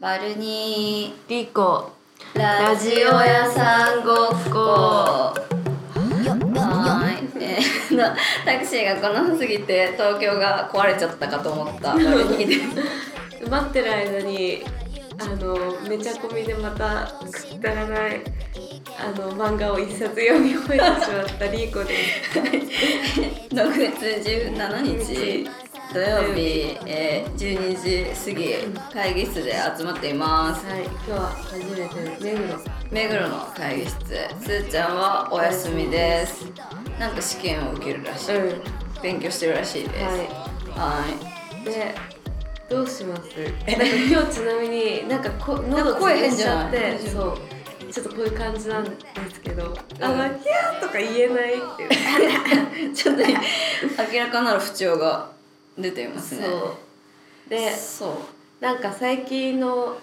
バルニリコ。ーラジオ屋さんごっこ。はい、えーのタクシーが来なすぎて東京が壊れちゃったかと思った。バルニーで待ってる間にあのめちゃ込みでまたくだらないあの漫画を一冊読み終えてしまったリーコです。6月17日土曜日、えー、12時過ぎ会議室で集まっています。はい、今日は初めて目黒。目黒の会議室。すーちゃんはお休みです。なんか試験を受けるらしい、うん。勉強してるらしいです。は。はい。で、どうします？なんか今日ちなみになんかこ喉声変潰しちじゃって、そう。ちょっとこういう感じなんですけど、あのヒャーとか言えないっていう。ちょっと明らかなる不調が出ていますね。そう。で、そう。なんか最近の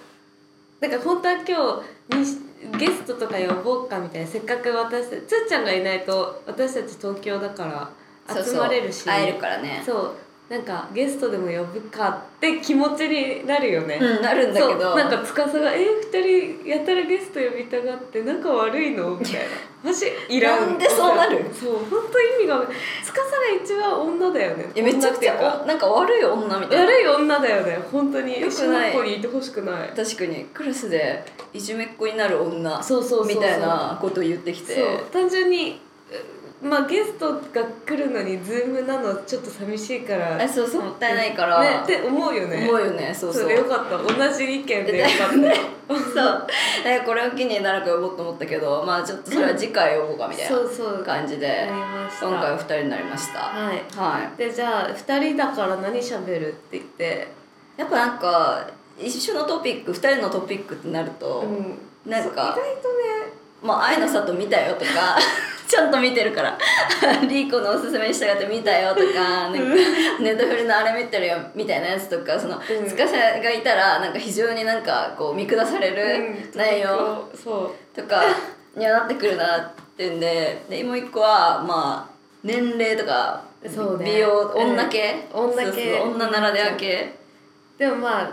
なんか本当は今日にゲストとか呼ぼうかみたいなせっかく私たちつーちゃんがいないと私たち東京だから集まれるし。会えるからね。そうなんかゲストでも呼ぶかって気持ちになるよね、うんなるんだけど。なんか司が「え二人やたらゲスト呼びたがって仲悪いの?」みたいな。マジいらん。なんでそうなる？そう本当意味が司が一番女だよね。いやめちゃくちゃおなんか悪い女みたいな。悪い女だよね。本当に。よくない。小学校にいてほしくない。確かに。クラスでいじめっ子になる女そうそうみたいなことを言ってきて。そう単純にうまあゲストが来るのにズームなのちょっと寂しいから。あそうそうもったいないから、ねって思うよね。思うよね。そうそう。それよかった。同じ意見で。よかったそう。これを機に誰か呼ぼうと思ったけどまあちょっとそれは次回呼ぼうかみたいそうそう。な感じで今回は2人になりました。はい。はい。でじゃあ2人だから何しゃべるって言って。やっぱなんか一緒のトピック2人のトピックってなると、うん。なんか意外とね。まあ愛の里見たよとか ちゃんと見てるから。リーコのおすすめに従って見たよとか なんかネットフリのあれ見てるよみたいなやつとかそのうん。司がいたらなんか非常になんかこう見下される内容。そう。とかにはなってくるなってんで。でもう一個はまあ年齢とかそうね。美容うん。女系、女系。そうそう女ならでは系。でもまあ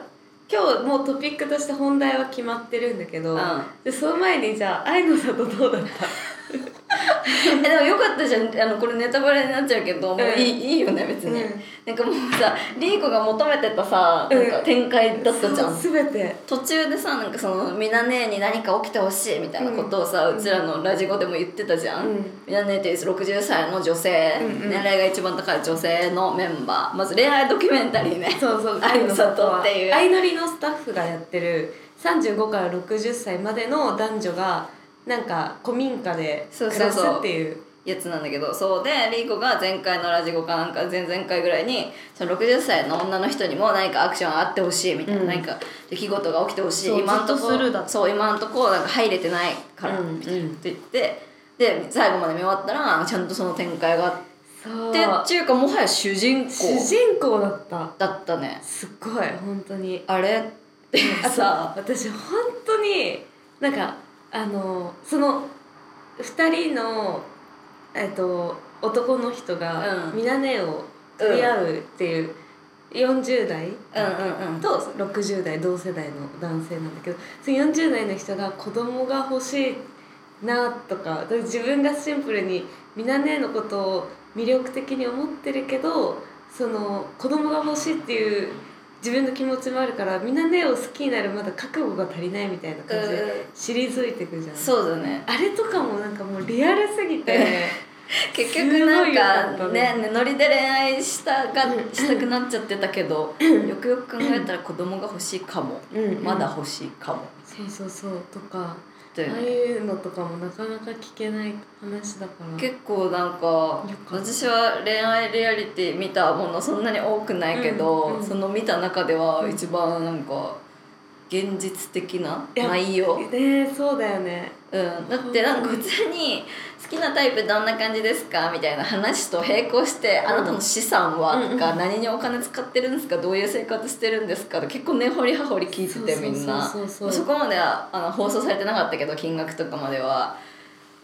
今日もうトピックとして本題は決まってるんだけど、うん。でその前にじゃあ愛の里どうだった？えでもよかったじゃん。あのこれネタバレになっちゃうけどもういい,、うんいいよね別に、うん。なんかもうさリーコが求めてたさなんか展開だったじゃん、全て。途中でさなんかそのみな姉に何か起きてほしいみたいなことをさ、うちらのラジオでも言ってたじゃん、うん。みな姉っていう60歳の女性、年齢が一番高い女性のメンバー。まず恋愛ドキュメンタリーね。そうそう。愛の里っていう相乗りのスタッフがやってる35から60歳までの男女がなんか古民家で暮らすっていう。やつなんだけどそうでリーコが前回のラジオかなんか前々回ぐらいにその60歳の女の人にも何かアクションあってほしいみたいな、うん。何か出来事が起きてほしい。今んとこそう今んとこなんか入れてないから、うんみたいなって言ってで最後まで見終わったらちゃんとその展開があってっていうかもはや主人公。主人公だった。だったね。すっごい本当に。あれ？ってさ。私本当になんかあのその2人の、えっと、男の人がうん。みなねを取り合うっていう40代、うんうんうん。と60代同世代の男性なんだけどその40代の人が子供が欲しいなとか自分がシンプルにみなねのことを魅力的に思ってるけどその子供が欲しいっていう自分の気持ちもあるからみなねを好きになるまだ覚悟が足りないみたいな感じで退いていくじゃん。そうだね。あれとかもなんかもうリアルすぎて結局なんかねね。ノリで恋愛したがうん したくなっちゃってたけどよくよく考えたら子供が欲しいかも。うん。まだ欲しいかも。そうそうそう。とかってああいうのとかもなかなか聞けない話だから。結構なんか私は恋愛リアリティ見たものそんなに多くないけど、うんうん。その見た中ではうん一番なんか現実的ないや内容、ねそうだよね。うん、だってなんか普通に好きなタイプどんな感じですか？みたいな話と並行して、あなたの資産はうんとか、何にお金使ってるんですか？どういう生活してるんですか？と結構根掘り葉掘り聞いててみんな。そうそうそうそう。そこまではあの放送されてなかったけど金額とかまでは。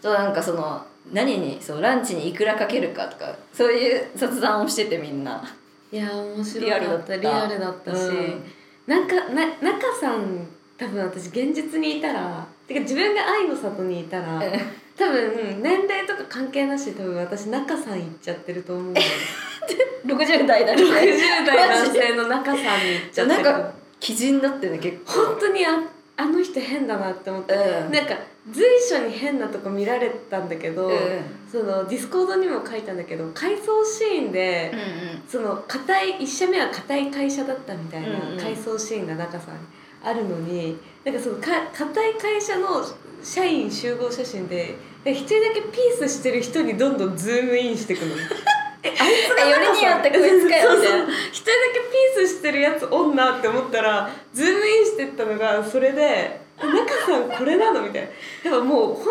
となんかその何にそうランチにいくらかけるかとかそういう雑談をしててみんな。いや面白かった。リアルだった。し、うん。なんかな中さん多分私現実にいたらてか自分が愛の里にいたら多分年齢とか関係なし多分私中さん行っちゃってると思うのよ 60代だね。60代男性の中さんに行っちゃってる。なんか基準だってね結構。本当にああの人変だなって思って、うん。なんか随所に変なとこ見られたんだけど、うん。そのディスコードにも書いたんだけど回想シーンで、その硬い1社目は硬い会社だったみたいなうんうん。回想シーンが中さん。にあるのになんかそのか硬い会社の社員集合写真で一人だけピースしてる人にどんどんズームインしてくの。えあいつがよりによってこいつかよみたいな。一人だけピースしてるやつ女って思ったらズームインしてったのがそれで「中さんこれなの?」みたいな。やっぱもう本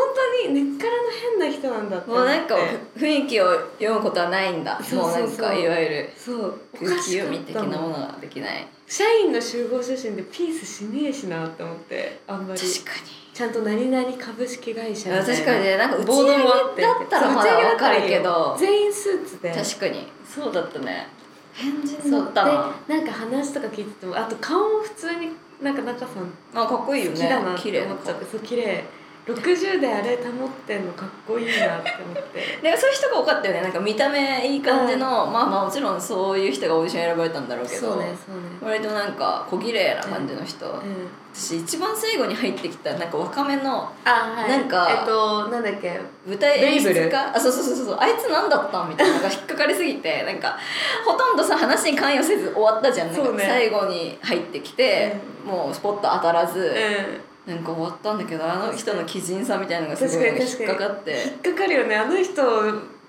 当に根っからの変な人なんだってもうなんか雰囲気を読むことはないんだ。そうそうそう。もうなんかいわゆるそう。お空かしかっ気読み的なものができない社員の集合写真でピースしねえしなって思ってあんまり。確かに。ちゃんと何々株式会社確かにね。なんか打ちボー上げだったらまだわかるけど。全員スーツで。確かに。そうだったね。変人だったな。でなんか話とか聞いててもあと顔も普通になんか中さん。あかっこいいよね。好きだなって思っちゃって。そう綺麗60であれ保ってんのかっこいいなって思って。でそういう人が多かったよね。なんか見た目いい感じの、まあまあもちろんそういう人がオーディション選ばれたんだろうけど。そうねそうね。割となんか小綺麗な感じの人、うん。私一番最後に入ってきたなんか若めのあはい。なんかえっとなんだっけ？舞台演出家？あそうそうそうそう。あいつ何だったんみたいな。のが引っかかりすぎて。なんかほとんどさ話に関与せず終わったじゃん。なんかそうね。最後に入ってきて、もうスポット当たらず、うんなんか終わったんだけどあの人の鬼人さみたいなのがすごい引っ確かにかかって引っかかるよねあの人。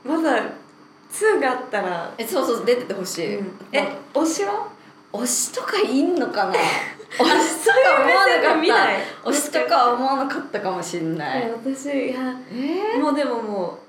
まだ2があったら、えそうそう出ててほしい、え推しは？推しとかいんのかな？推しとか思わなかった。推しとかは思わなかったかもしんない。私いやえもうでももう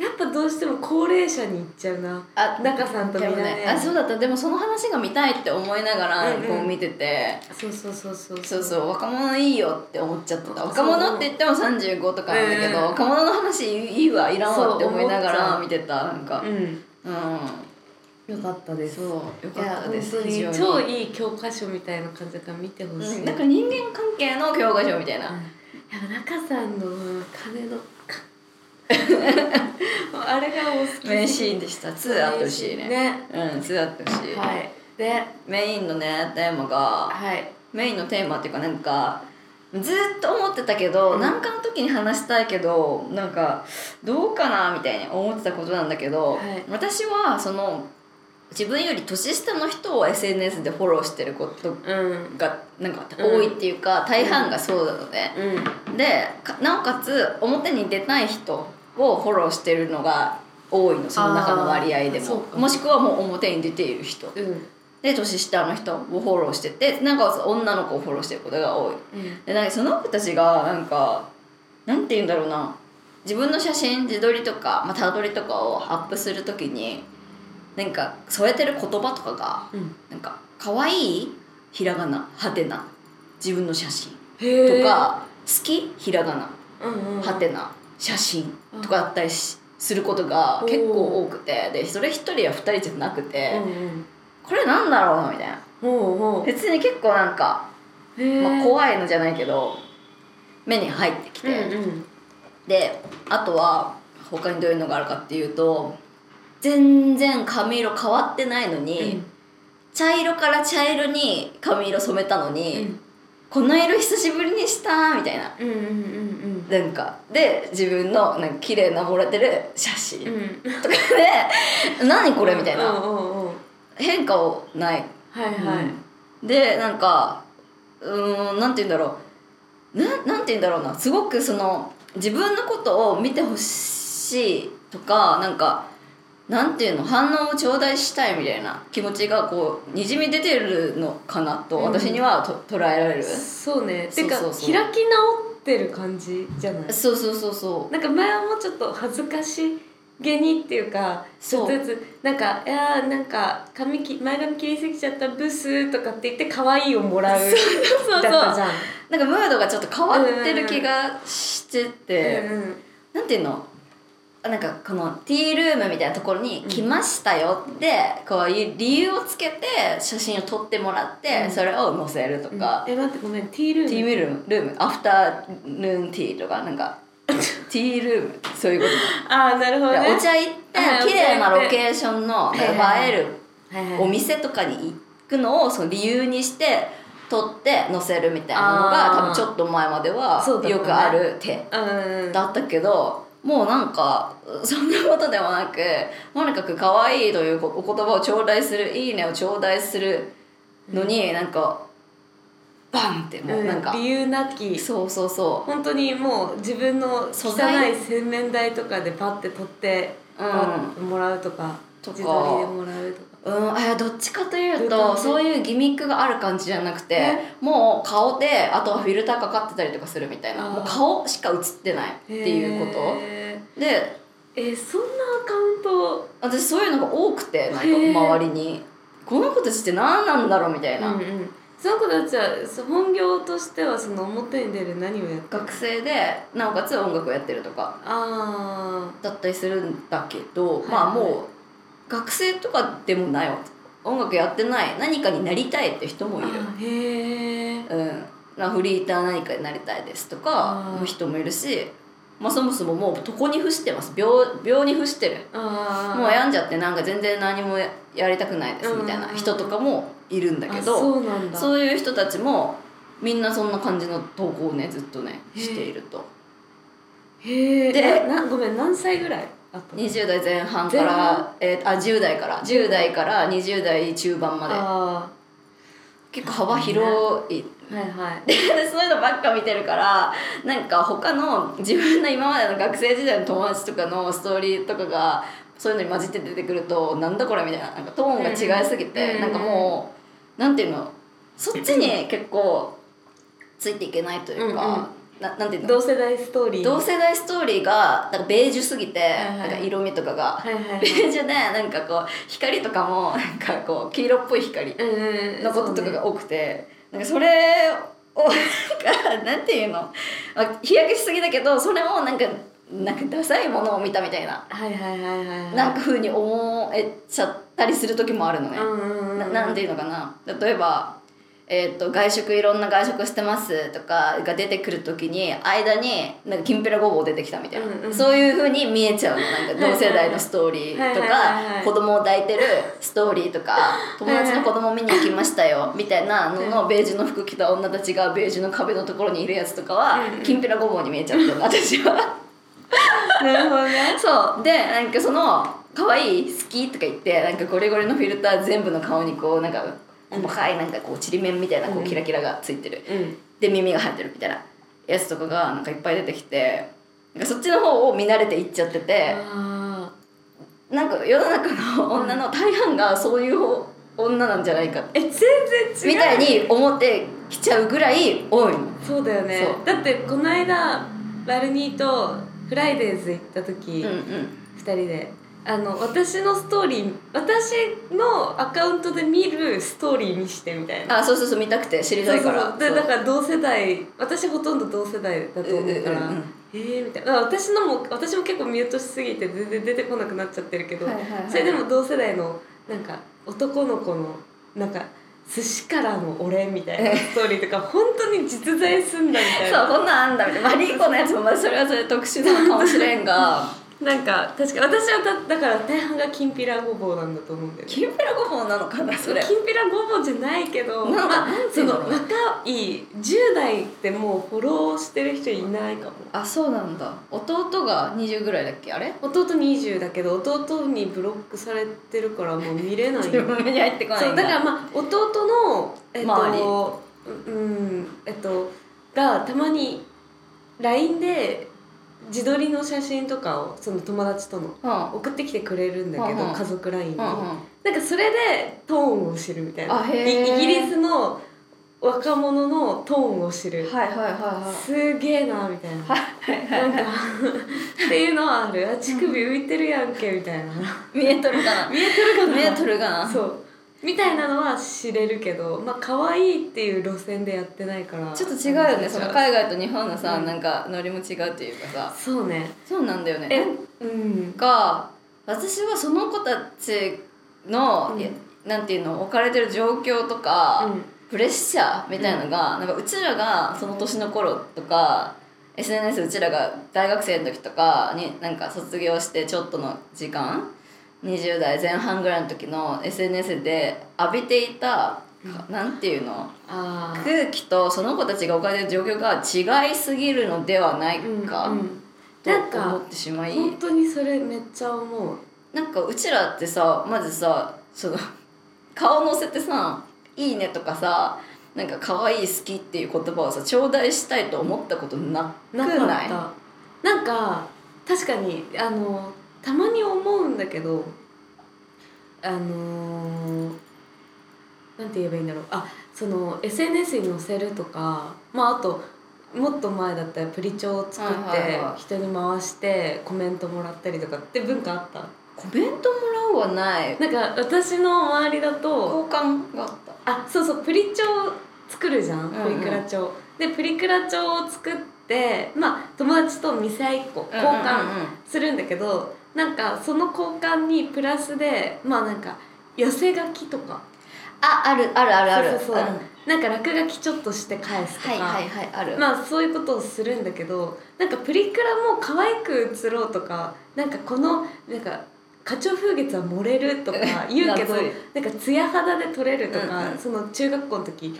やっぱどうしても高齢者に行っちゃうな。あ中さんとみんなねあそうだった。でもその話が見たいって思いながらうんうん。こう見てて、そうそうそうそうそう。そう若者いいよって思っちゃってた若者って言っても35とかなんだけど、うん。若者の話いいわいらんわって思いながら見てたなんか。うん。うん。よかったです。そうよかったです超いい教科書みたいな感じだから見てほしい、うん。なんか人間関係の教科書みたいな、やっぱ中さんの金のか あれがお好き名シーンでした。2あってほしいねね。うん2あってほし。い、はい。でメインのねテーマがはい。メインのテーマっていうかなんかずっと思ってたけどうん。何、かの時に話したいけどなんかどうかなみたいに思ってたことなんだけど、はい。私はその自分より年下の人を SNS でフォローしてることうん。がなんか多いっていうか、大半がそうなのね、うん。でかなおかつ表に出たい人をフォローしてるのが多いのその中の割合でも。もしくはもう表に出ている人。うん。で年下の人をフォローしててなんか女の子をフォローしてることが多い。うん。でなんかその子たちがなんかなんて言うんだろうな。自分の写真自撮りとか、まあ、たどりとかをアップするときになんか添えてる言葉とかがうん。なんか可愛いひらがなはてな。自分の写真。へとか好きひらがな。はてな写真とかだったりしすることが結構多くてでそれ一人や二人じゃなくて、これなんだろうなみたいな。別に結構なんか、まあ、怖いのじゃないけど目に入ってきて、であとは他にどういうのがあるかっていうと全然髪色変わってないのに、茶色から茶色に髪色染めたのに、うん。この色久しぶりにしたみたいな。うんうんうんなんかで自分のなんか綺麗なもらってる写真うん。うんとかで「何これ?」みたいな。うんうんうん変化をない。はいはい、うん。でなんかうーんなんて言うんだろう。ななんて言うんだろうな。すごくその自分のことを見てほしいとかなんかなんていうの？反応を頂戴したいみたいな。気持ちがこうにじみ出てるのかなとうん。私にはと、捉えられる。そうね。てか開き直ってる感じじゃない？そうそうそうそう。なんか前はもうちょっと恥ずかしげにっていうかちょそう。っとずつなんか「いやーなんか髪き前髪切りすぎちゃったブス」とかって言って可愛いをもらうそうそうだったじゃん。なんかムードがちょっと変わってる気がしてて、うんうん。なんていうの？なんかこのティールームみたいなところに来ましたよって、こういう理由をつけて写真を撮ってもらって、うん。それを載せるとか、え待ってごめんティールーム。ティールームルームアフターヌーンティーとかなんか ティールームそういうこと。ああなるほどね。お茶行ってはい綺麗なロケーションの映えるお店とかに行くのをその理由にして撮って載せるみたいなのが多分ちょっと前まではよくある手うん。だったけどもうなんかそんなことでもなくとにかく可愛いというお言葉を頂戴するいいねを頂戴するのになんかバンってもうなんか、理由なき。そうそうそ本当にもう自分の汚い洗面台とかでパッて取って、うん。もらうとかとか。自撮りでもらうとかううんあどっちかというとそういうギミックがある感じじゃなくてえ？もう顔であとはフィルターかかってたりとかするみたいな。もう顔しか映ってないっていうこと？へでーえそんなアカウント？私そういうのが多くてなんか周りに。この子たちって何なんだろうみたいな、うんうん。その子たちは本業としてはその表に出る何をやってる？学生でなおかつ音楽をやってるとかあだったりするんだけど、はい。まあもう学生とかでもないわ。音楽やってない。何かになりたいって人もいる。へえうん。まあフリーター何かになりたいですとかの人もいるし、まあ、そもそももう床に伏してます。病病に伏してる。あもう病んじゃってなんか全然何もややりたくないですみたいな人とかもいるんだけあどそうなんだ。そういう人たちもみんなそんな感じの投稿をねずっとねしていると。へえごめん何歳ぐらい？20代前半か前ら半、えーあ10代から。10代から20代中盤まで。あ結構幅広い。あはいはい。でそういうのばっか見てるからなんか他の自分の今までの学生時代の友達とかのストーリーとかがそういうのに混じって出てくるとなんだこれみたいななんかトーンが違いすぎて、うんなんかもうなんていうの？そっちに結構ついていけないというか、ななんていうの？同世代ストーリー。同世代ストーリーがなんかベージュすぎて、はいはい。なんか色味とかが、はいはいベージュでなんかこう光とかもなんかこう黄色っぽい光うんのこととかが多くて、なんかそれをなんかなんていうの、まあ、日焼けしすぎだけどそれもなんかなんかダサいものを見たみたいな、はいはいはいはいはい。なんか風に思えちゃったりする時もあるのね、うんうんうん。ななんていうのかな？例えば、えー、と外食いろんな外食してますとかが出てくる時に間になんかきんぴらごぼう出てきたみたいな、うんうん。そういう風に見えちゃうの。なんか同世代のストーリーとかはい子供を抱いてるストーリーとか友達の子供見に行きましたよみたいなののベージュの服着た女たちがベージュの壁のところにいるやつとかはきんぴらごぼうに見えちゃって私は。なるほどね。そう。でなんかその「可愛い好き」とか言ってなんかゴリゴリのフィルター全部の顔にこうなんか細かいなんかこうちりめんみたいなこううん。キラキラがついてる、うん。で耳が入ってるみたいな。やつとかがなんかいっぱい出てきてなんかそっちの方を見慣れていっちゃっててあなんか世の中の女の大半がそういう女なんじゃないかーえ全然違う。みたいに思ってきちゃうぐらい多いの。そうだよね。だってこの間バルニーとフライデーズ行った時、うんうん。2人であの私のストーリー私のアカウントで見るストーリーにしてみたいな。あそうそうそう見たくて知りたいから。でだから同世代私ほとんど同世代だと思うから、うんうんうんうん。えーみたいな。私のも私も結構ミュートしすぎて全然出てこなくなっちゃってるけど、はいはいはい。それでも同世代のなんか男の子のなんか寿司からの俺みたいなストーリーとか本当に実在すんだみたいな。そうこんなんあんだみたいな。マリーコのやつもまあそれはそれで特殊なのかもしれんがなんか確か私はだだから大半がきんぴらごぼうなんだと思うんだよね。きんぴらごぼうなのかなそれ。きんぴらごぼうじゃないけどまあそうの？の若い10代ってもうフォローしてる人いないかも。あそうなんだ。弟が20ぐらいだっけあれ？弟20だけど弟にブロックされてるからもう見れない。自分目に入ってこないそうんだだからまあ弟のえっと周り。うんえっとがたまに LINE で自撮りの写真とかをその友達とのうん。送ってきてくれるんだけど、家族 LINE に、なんかそれでトーンを知るみたいな。イギリスの若者のトーンを知る、はいはいはいはい。すげえなみたいな。なんかっていうのはある。あ乳首浮いてるやんけみたいな。見えとるかな。見えてるかな。見えとるかな。そうみたいなのは知れるけどまあ可愛いっていう路線でやってないから。ちょっと違うよねその海外と日本のさ、うん。なんかノリも違うっていうかさ。そうね。そうなんだよね。えうん。か私はその子たちの、うん。なんていうの置かれてる状況とか、うん。プレッシャーみたいなのが、なんかうちらがその年の頃とか SNS うちらが大学生の時とかになんか卒業してちょっとの時間20代前半ぐらいの時の SNS で浴びていた、なんていうの？空気とその子たちが置かれてる状況が違いすぎるのではないか、うんうん。と思ってしまい。本当にそれめっちゃ思う。なんかうちらってさまずさその顔乗せてさ「いいね」とかさなんか可愛い好きっていう言葉をさ頂戴したいと思ったことなくなないかった。なんか確かにあのたまに思うんだけどあのーなんて言えばいいんだろう。あその SNS に載せるとかまああともっと前だったらプリチョを作って人に回してコメントもらったりとかって文化あった？コメントもらうはない。なんか私の周りだと交換があった。あそうそうプリチョを作るじゃん、うんうん。プリクラ帳。でプリクラ帳を作ってまあ友達と見せ合いっこ交換するんだけど、なんかその交換にプラスでまあなんか寄せ書きとか。ああるあるあるある。そうそうそう。うん。なんか落書きちょっとして返すとか、はいはいはいある、まあそういうことをするんだけどなんかプリクラも可愛く写ろうとかなんかこのなんか花鳥風月は盛れるとか言うけどなんか艶肌で撮れるとか、うんうん。その中学校の時。うん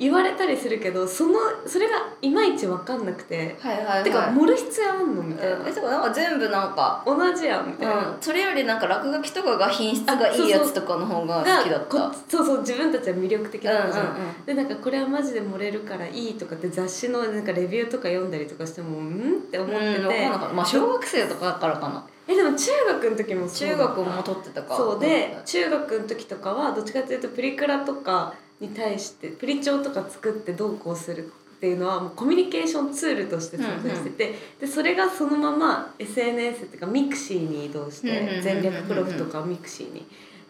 言われたりするけどそのそれがいまいち分かんなくて、はいはいはい。てか盛る必要あんのみたいな、うん。えてかなんか全部なんか同じやんみたいな。うん、それよりなんか落書きとかが品質がいいやつとかの方が好きだった。そうそう自分たちは魅力的だったじゃん、うんうんうん。でなんかこれはマジで盛れるからいいとかって雑誌のなんかレビューとか読んだりとかしてもうんって思ってて、まあ小学生とかだからかな。えでも中学の時もそう中学も撮ってたかそうで中学の時とかはどっちかというとプリクラとかに対してプリ帳とか作ってどうこうするっていうのはもうコミュニケーションツールとして存在してて、でそれがそのまま SNS っていうかミクシーに移動しうんうんうんうんて前略プロフとかミクシーに。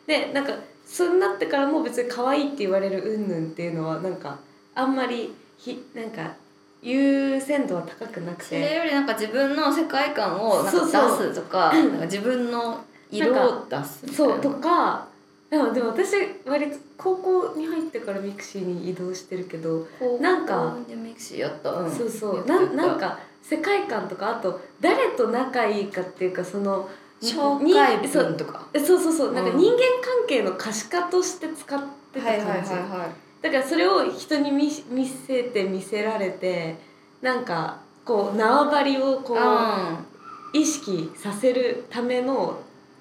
でなんかそうなってからも別に可愛いって言われるうんぬんっていうのはなんかあんまりひなんか優先度は高くなくそれて。よりなんか自分の世界観をなんかそうそう出すとか自分の色を出すそうとかでもでも私割と高校に入ってからミクシーに移動してるけど、なんか高校でミクシーやった、うん、そうそう。ななんか世界観とかあと誰と仲いいかっていうかその紹に介そう文とか。そうそうそうなんかうん人間関係の可視化として使ってた感じ、はだからそれを人に見見せて見せられてなんかこう縄張りをこうう意識させるための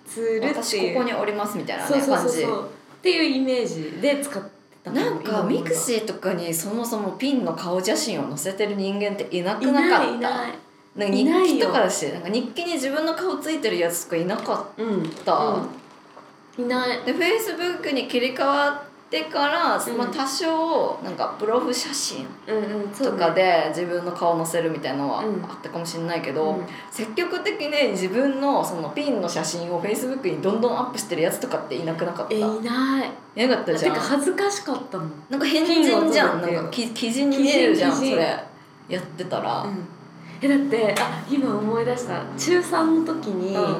ツールっていう。私ここにおりますみたいなねそうそうそう感じ。そうっていうイメージで使ってたなんかミクーシーとかにそもそもピンの顔写真を載せてる人間っていなくいなかった？ないいない。なんか日記とかだしなんか日記に自分の顔ついてるやつとかいなかっうん。た、うん。いない。でフェイスブックに切り替わってから、ん。まあ、多少なんかプロフ写真とかで自分の顔載せるみたいなのはうん。あったかもしれないけど、うん。積極的に自分のそのピンの写真をフェイスブックにどんどんアップしてるやつとかっていなくなかったいえいない。なかったじゃん。てか恥ずかしかったもん。なんか変人じゃん。なんかき基人に見えるじゃん。それ。やってたら、うんえだってあ今思い出した。中3の時に、うんうん。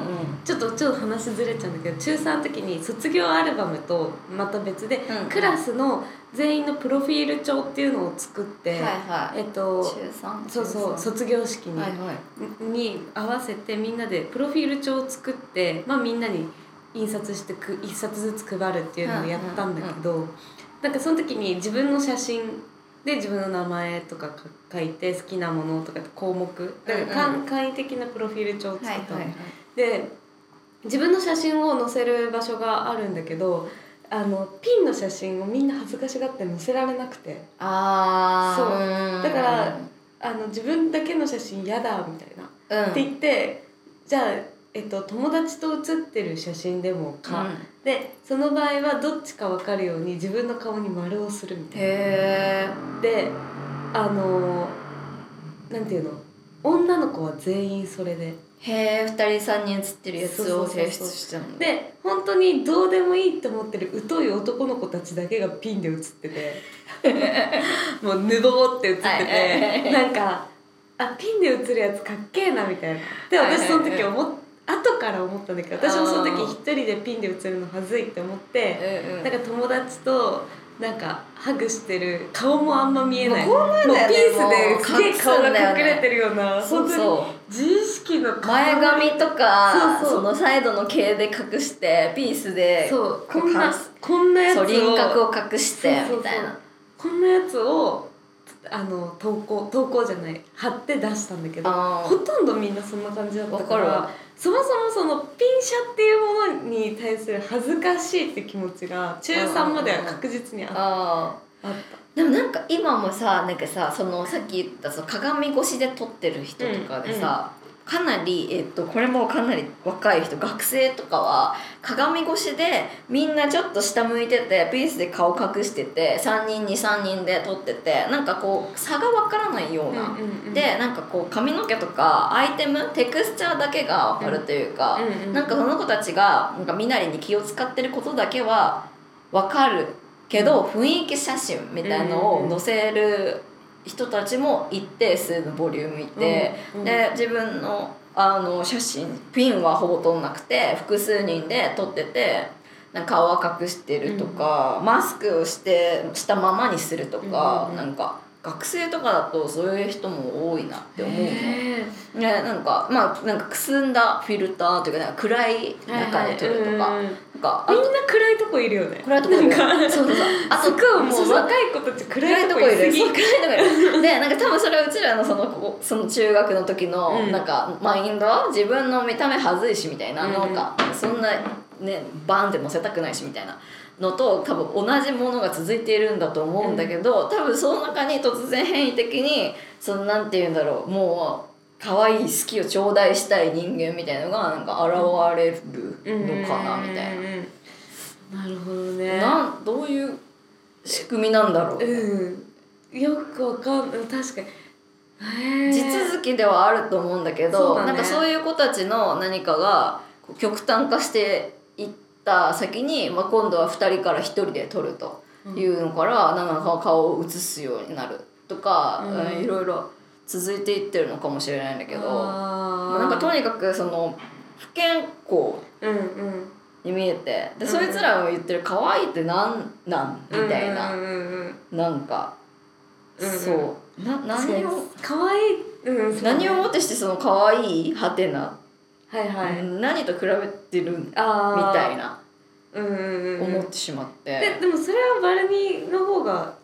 ちょっとちょっと話ずれちゃうんだけど中3の時に卒業アルバムとまた別で、うんクラスの全員のプロフィール帳っていうのを作って、はいはい。えっと中3そうそう中卒業式3に、はいはい。に合わせてみんなでプロフィール帳を作って、まあ、みんなに印刷してく一冊ずつ配るっていうのをやったんだけど、なんかその時に自分の写真で自分の名前とかか書いて好きなものとか項目。だから簡,、易的なプロフィール帳を作ったで自分の写真を載せる場所があるんだけどあのピンの写真をみんな恥ずかしがって載せられなくて。ああそう。だからあの自分だけの写真嫌だみたいな。うん。って言ってじゃあ、えっと、友達と写ってる写真でもか、うん。でその場合はどっちか分かるように自分の顔に丸をするみたいな。であのなんていうの？女の子は全員それで。へえ2人3人写ってるやつを提出したの。で本当にどうでもいいって思ってる疎い男の子たちだけがピンで写ってて。もうぬぼぼって写ってはいはなんかあピンで写るやつかっけえなみたいな。で私その時思っ後から思ったんだけど私もその時一人でピンで写るのはずいって思ってうんうん。なんか友達となんかハグしてる顔もあんま見えない。もうこうなんだよねピースですげえ顔が隠れてるようなそうそ自意識のう前髪とかそのサイドの毛で隠してピースでそう。こんなこんなやつを輪郭を隠してみたいな。こんなやつをあの投稿投稿じゃない貼って出したんだけどほとんどみんなそんな感じだったからそもそもそのピンシャっていうものに対する恥ずかしいって気持ちが中3までは確実にあああっーでもなんか今もさなんかさそのさっき言ったその鏡越しで撮ってる人とかでさ、かなり、えっと、これもかなり若い人学生とかは鏡越しでみんなちょっと下向いててピースで顔隠してて3人23人で撮っててなんかこう差が分からないような、でなんかこう髪の毛とかアイテムテクスチャーだけが分かるというか、うなんかその子たちがなんか身なりに気を使ってることだけは分かるけど、雰囲気写真みたいのを載せる人たちも一定数のボリュームいて、うんうん。で自分のあの写真ピンはほぼ撮んなくて複数人で撮っててなんか顔は隠してるとか、マスクをしてしたままにするとか、うんうんうん。なんか学生とかだとそういう人も多いなって思うの。へね、なんかまあなんかくすんだフィルターというかなんか暗い中で撮るとか、はいはいうん。なんかあみんとな暗いとこいるよね。暗いとこいるなんかそうそうそう。あともそう若い子たち暗暗いいととこいる。暗いとこいる。でなんか多分それはうちらのそのこその中学の時のうん。なんかマインドは自分の見た目はずいしみたいな、うんなんかそんなねバーンって載せたくないしみたいなのと多分同じものが続いているんだと思うんだけど、多分その中に突然変異的にそのなんて言うんだろうもう可愛い好きを頂戴したい人間みたいなのがなんか現れるのかなみたいな。ななるほどね。なんどういう仕組みなんだろう、うん。よくわかんない確かに。地続きではあると思うんだけどだね。なんかそういう子たちの何かが極端化していった先に、まあ、今度は2人から1人で撮るというのから、なんか顔を映すようになるとか、うん。うんいろいろ続いていってるのかもしれないんだけどまあなんかとにかくその不健康うんうんに見えてでうんそいつらが言ってる可愛いってなんなん？みたいな、うんうんうんなんか、うんうん。そう。なうん何をかわい。いうんそうね。何をもってしてその可愛いハテナ、はいはい。うん何と比べてるみたいな。うんうんうん思ってしまって、ででもそれはバルニーの方が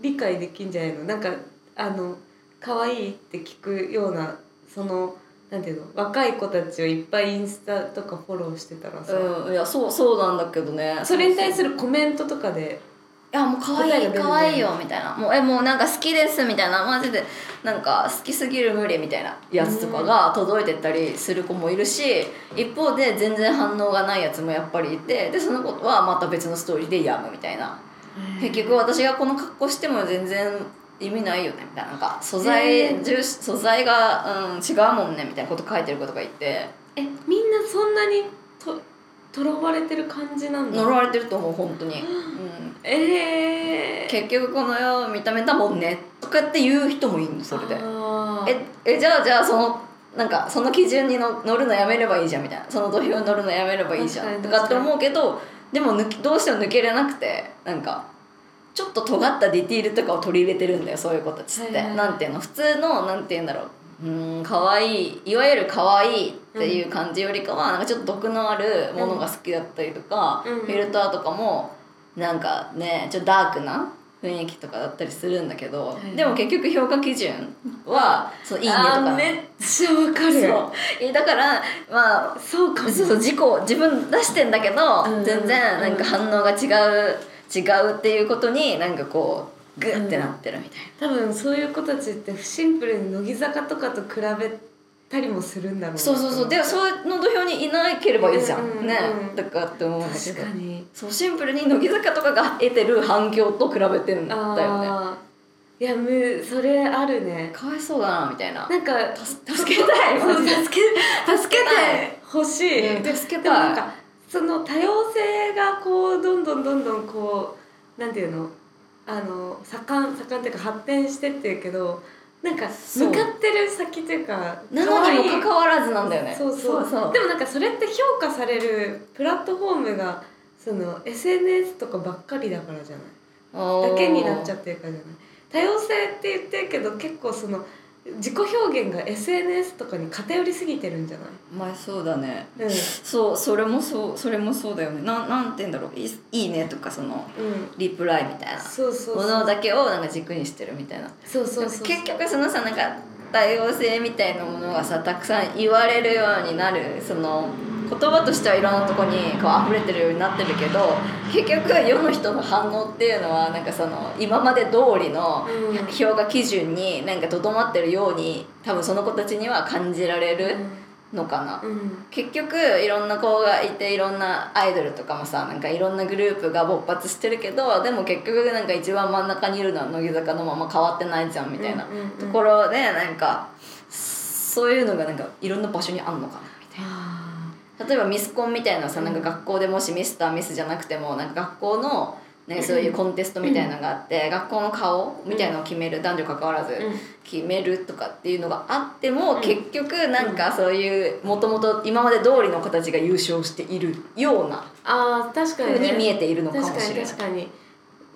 理解できんじゃないの？なんかあの可愛いって聞くようなそのなんていうの？若い子たちをいっぱいインスタとかフォローしてたらさ、うん、いやそうそうなんだけどね。それに対するるコメントとかでいやもう可愛い可愛いよみたいな。もうえもうなんか好きですみたいな。マジでなんか好きすぎる無理みたいな。やつとかが届いてったりする子もいるし一方で全然反応がないやつもやっぱりいてでその子はまた別のストーリーでやむみたいな。結局私がこの格好しても全然意味ないよねみたいな。なんか素材、重視素材が、うん、違うもんねみたいなこと書いてる子とかいて。えみんなそんなにととらわれてる感じなんだ。呪われてると思う本当に、うん、えー、結局この世見た目だもんねとかって言う人もいるのそれで。ええじゃあじゃあそのなんかその基準にの乗るのやめればいいじゃんみたいな。その土俵に乗るのやめればいいじゃんとかって思うけどでも抜きどうしても抜けれなくてなんかちょっと尖ったディティールとかを取り入れてるんだよそういう子たちって、はいなんていうの普通のなんていうんだろううーん可愛いいわゆる可愛いっていう感じよりかは、なんかちょっと毒のあるものが好きだったりとか、うんフィルターとかもなんかねちょっとダークな雰囲気とかだったりするんだけど、いはい。でも結局評価基準はそういいねとかあーめっちゃわかる。そう。えだからまあそうかも。そうそう自己自分出してんだけど、うん。全然なんか反応が違う違うっていうことになんかこうグッてなってるみたいな、多分そういう子たちってシンプルに乃木坂とかと比べたりもするんだろうなそうそうそう。でもその土俵にいなければいいじゃん、うんうんねうん。とかって思う確かに。そうシンプルに乃木坂とかが得てる反響と比べてんだよね。あいやむそれあるね。かわいそうだなみたいな。なんか助けたい助け助けてほしい、うんで助けたい。なんかその多様性がこうどんどんどんどんこうなんていうの？あの盛ん盛んっていうか発展してってるけどなんか向かってる先というかなのにもかかわらずなんだよね。そうそう。そうそう。でもなんかそれって評価されるプラットフォームがその SNS とかばっかりだからじゃない？だけになっちゃってるからじゃない？多様性って言ってるけど結構その自己表現が SNS とかに偏りすぎてるんじゃない？まあそうだね。うん。そうそれもそうそれもそうだよね。なんなんて言うんだろう。いいいいねとかそのうん。リプライみたいな。そうそうものだけをなんか軸にしてるみたいな。そうそうそう。結局そのさなんか多様性みたいなものがさたくさん言われるようになるその言葉としてはいろんなとこにこう溢れてるようになってるけど結局世の人の反応っていうのはなんかその今まで通りのうん。評価基準になんかとどまってるように多分その子たちには感じられるのかな。うん。結局いろんな子がいていろんなアイドルとかもさなんかいろんなグループが勃発してるけどでも結局なんか一番真ん中にいるのは乃木坂のまま変わってないじゃんみたいなところでなんかそういうのがなんかいろんな場所にあんのかな例えばミスコンみたいなさなんか学校でもしミスターミスじゃなくてもなんか学校のなんかそういうコンテストみたいなのがあって学校の顔みたいなのを決める男女関わらず決めるとかっていうのがあっても、うん。結局なんかそういうもともと今まで通りの子たちが優勝しているようなあー確かふうに見えているのかもしれない。確かに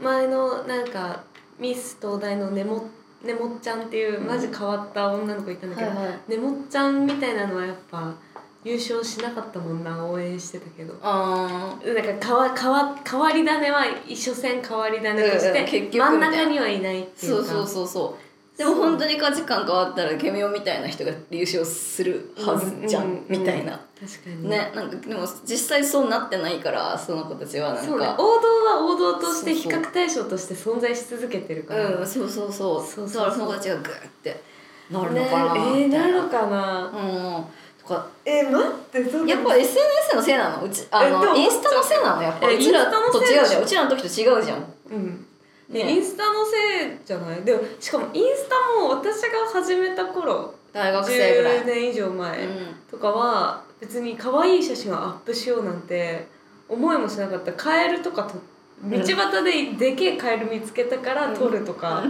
前のなんかミス東大のねもねもっちゃんっていうマジ変わった女の子いたんだけど、ねもっちゃんみたいなのはやっぱ優勝しなかったもんな応援してたけど。あなんか変わ変わ変わり種は初戦変わり種としうんうん結て真ん中にはいないっていうか。そうそうそうそう。でも本当に価値観変わったらケミオみたいな人が優勝するはずじゃん、ううみたいな、確かに。ねなんかでも実際そうなってないからその子たちはなんか。そうね王道は王道として比較対象として存在し続けてるから。うんそうそうそう。そうそうそう。だからその子たちがグーってなるねのかなえー、みたないなのかなうん。とか。えー、待ってそうやっぱ SNS のせいなの？うちあのインスタのせいなの？やっぱ。えうちらと違うじゃん。うちらの時と違うじゃん。うん。ね。インスタのせいじゃない？でもしかもインスタも私が始めた頃大学生ぐらい。10年以上前うん。とかは別に可愛い写真をアップしようなんて思いもしなかった。カエルとかと道端ででけえカエル見つけたから撮るとか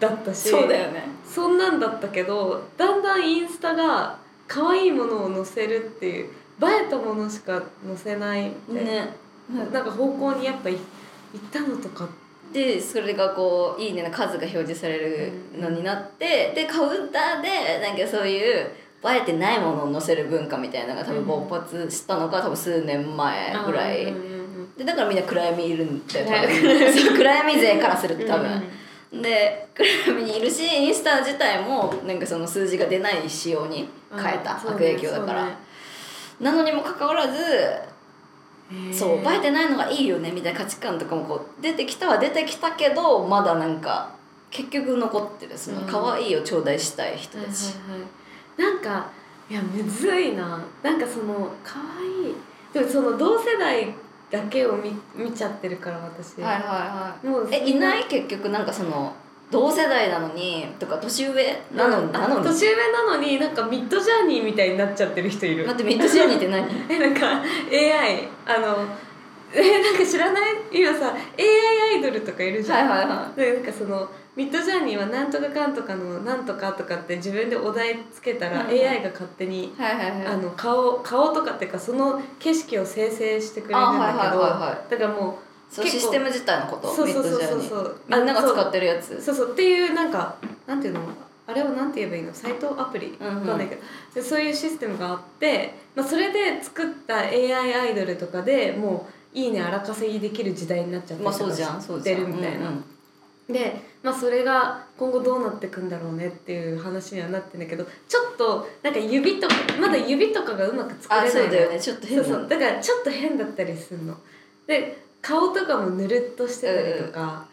だったし、そうだよね。そんなんだったけどだんだんインスタが可愛いものを載せるっていう映えたものしか載せないみたいな,、ね。なんか方向にやっぱい行ったのとかでそれがこう「いいね」の数が表示されるのになって、でカウンターでなんかそういう映えてないものを載せる文化みたいなのが多分勃発したのが多分数年前ぐらい、でだからみんな暗闇いるんだよ多ね分。暗闇。勢からすると多分、うん。で暗闇にいるしインスタ自体もなんかその数字が出ない仕様に変えた悪影響だから、ね。なのにもかかわらずそう映えてないのがいいよねみたいな価値観とかもこう出てきたは出てきたけどまだなんか結局残ってる。そのうん。可愛いを頂戴したい人たち、はいはいはい、なんかいやむずいな。なんかその可愛い。でもその同世代だけを見見ちゃってるから私、はいはいはい。もうえいない？結局なんかその同世代なのにとか年上なの,、うん。なのに。年上なのになんかミッドジャーニーみたいになっちゃってる人いる。待ってミッドジャーニーって何？えなんか AI あの えなんか知らない？今さ AI アイドルとかいるじゃん、はいはいはでなんかそのミッドジャーニーはなんとかかんとかのなんとかとかって自分でお題つけたらうん AI が勝手に顔顔とかっていうかその景色を生成してくれるんあはいはいだけどはい。はだからもそうシステム自体のこと？そうそうそうそう。そうみんなが使あってるやつ？そう。そうっていうなんかなんていうの？あれをなんて言えばいいの？サイトアプリ？うんうん。わかんないけど。でそういうシステムがあって、まあ、それで作った AI アイドルとかでもういいね荒稼ぎできる時代になっちゃってまあそうじゃんそうじゃん。るみたいな、うんうん。で、まあ、それが今後どうなってくんだろうねっていう話にはなってんだけどちょっとなんか指とかまだ指とかがうまく作れないあそうだよね。ちょっと変なそうそう。だからちょっと変だったりするの。で顔とかもぬるっとしてたりとか、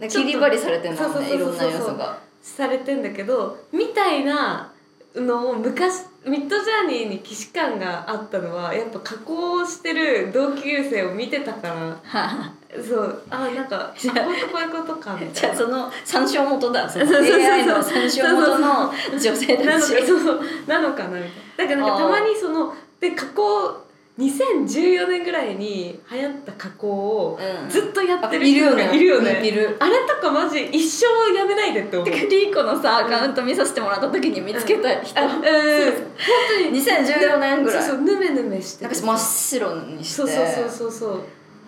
なんか切り張りされてるのそうそうそうそう。ねいろんな要素が。されてんだけどみたいなのを昔ミッドジャーニーに既視感があったのはやっぱ加工してる同級生を見てたから。そう。あなんかあこういうことこういうことか。みじたいなゃあその参照元だ。その AI の参照元の女性たち。なのかなみたいな。だからなんかたまにそので加工2014年ぐらいに流行った加工をうん。ずっとやってるいるよ人がね。いるよね、うんいるあれとかマジ一生やめないでって思う。てかリーコのさアカウント見させてもらった時に見つけた人、あうん。本当に。2014年ぐらい。そうそうヌメヌメしてなんか真っ白にして。そうそうそうそうそう。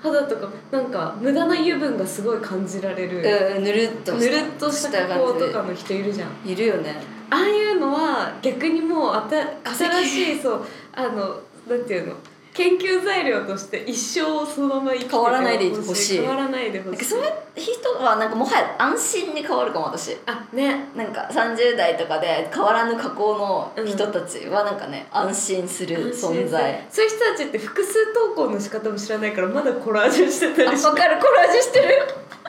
肌とかなんか無駄な油分がすごい感じられる、うんぬるっとぬるっとした加工とかの人いるじゃん。いるよね。ああいうのは逆にもうあた新しいそうあのなんていうの？研究材料として一生そのまま生きてて変わらないでほしい。変わらないでほしい。そういう人はなんかもはや安心に変わるかも私。あね。なんか30代とかで変わらぬ加工の人たちはなんかね、安心する存在。そういう人たちって複数投稿の仕方も知らないからまだコラージュしてたありして分かる。コラージュしてる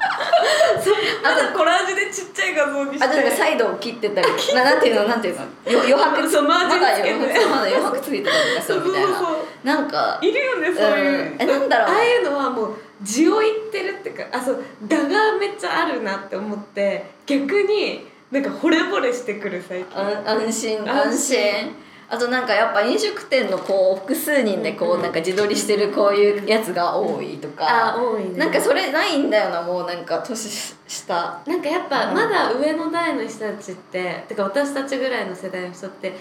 まだコラージュでちっちゃい画像にして。あとなんかサイドを切ってたり。ななんていうの？なんていうの？よ余白そうマージンつけて。まだ余白ついてたりとかすそうそうそう。るみたいななんかいるよねそういう、うん。えなんだろうああいうのはもう字を言ってるっていうかあそう画がめっちゃあるなって思って逆になんか惚れ惚れしてくる最近。あ安心安心あとなんかやっぱ飲食店のこう複数人でこうなんか自撮りしてるこういうやつが多いとか、あ多いね。なんかそれないんだよなもうなんか年下。なんかやっぱまだ上の代の人たちっててか私たちぐらいの世代の人って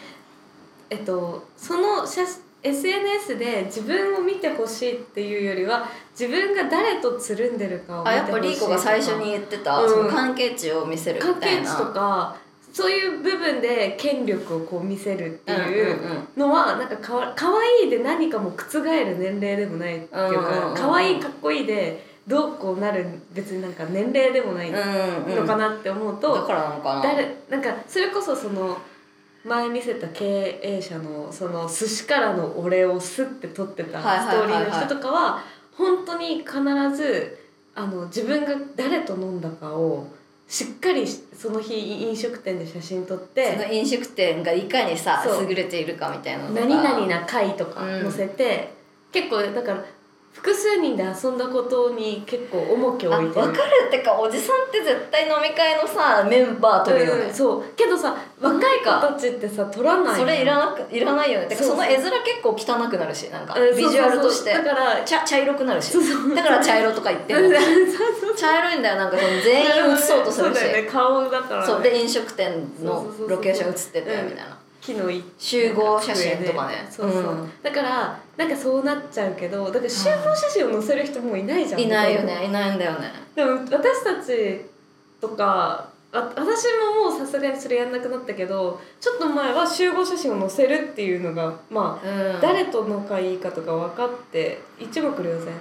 えっとその写 SNS で自分を見てほしいっていうよりは自分が誰とつるんでるかを見あてほしいやっぱリーコが最初に言ってた、うん。その関係値を見せるみ関たいな。係値とかそういう部分で権力をこう見せるっていうのはなんかかわかわいいで何かも覆る年齢でもないっていうかかわいいかっこいいでどうこうなる別になんか年齢でもないのかなって思うと、だからなのかな。誰なんかそれこそその前見せた経営者のその寿司からのお礼をスッて撮ってたはい。ストーリーの人とかは本当に必ずあの自分が誰と飲んだかをしっかりその日飲食店で写真撮っそての飲食店がいかにさそう。優れているかみたいなのが何々な会とかうん載せて、結構だから複数人で遊んだことに結構重きをあ置いてる。分かる。ってかおじさんって絶対飲み会のさメンバー取るよね、うんそう。けどさ若い子たちってさ撮らないそれいらなくいらないよね。てかその絵面結構汚くなるしなんかうんビジュアルとして。だから茶茶色くなるし。そうそうだから茶色とか言ってるの。茶色いんだよ。なんかその全員映そうとするし。そうだよね。顔だから、ね、そう。で飲食店のロケーション映っててうんみたいな木のい集合写真とかね。そうそう、うん。だからなんかそうなっちゃうけどだから集合写真を載せる人もういないじゃん。いないよね。いないんだよね。でも私たちとかあ私ももうさすがにそれやんなくなったけどちょっと前は集合写真を載せるっていうのがまあ、うん。誰と仲いいかとか分かって一目瞭然、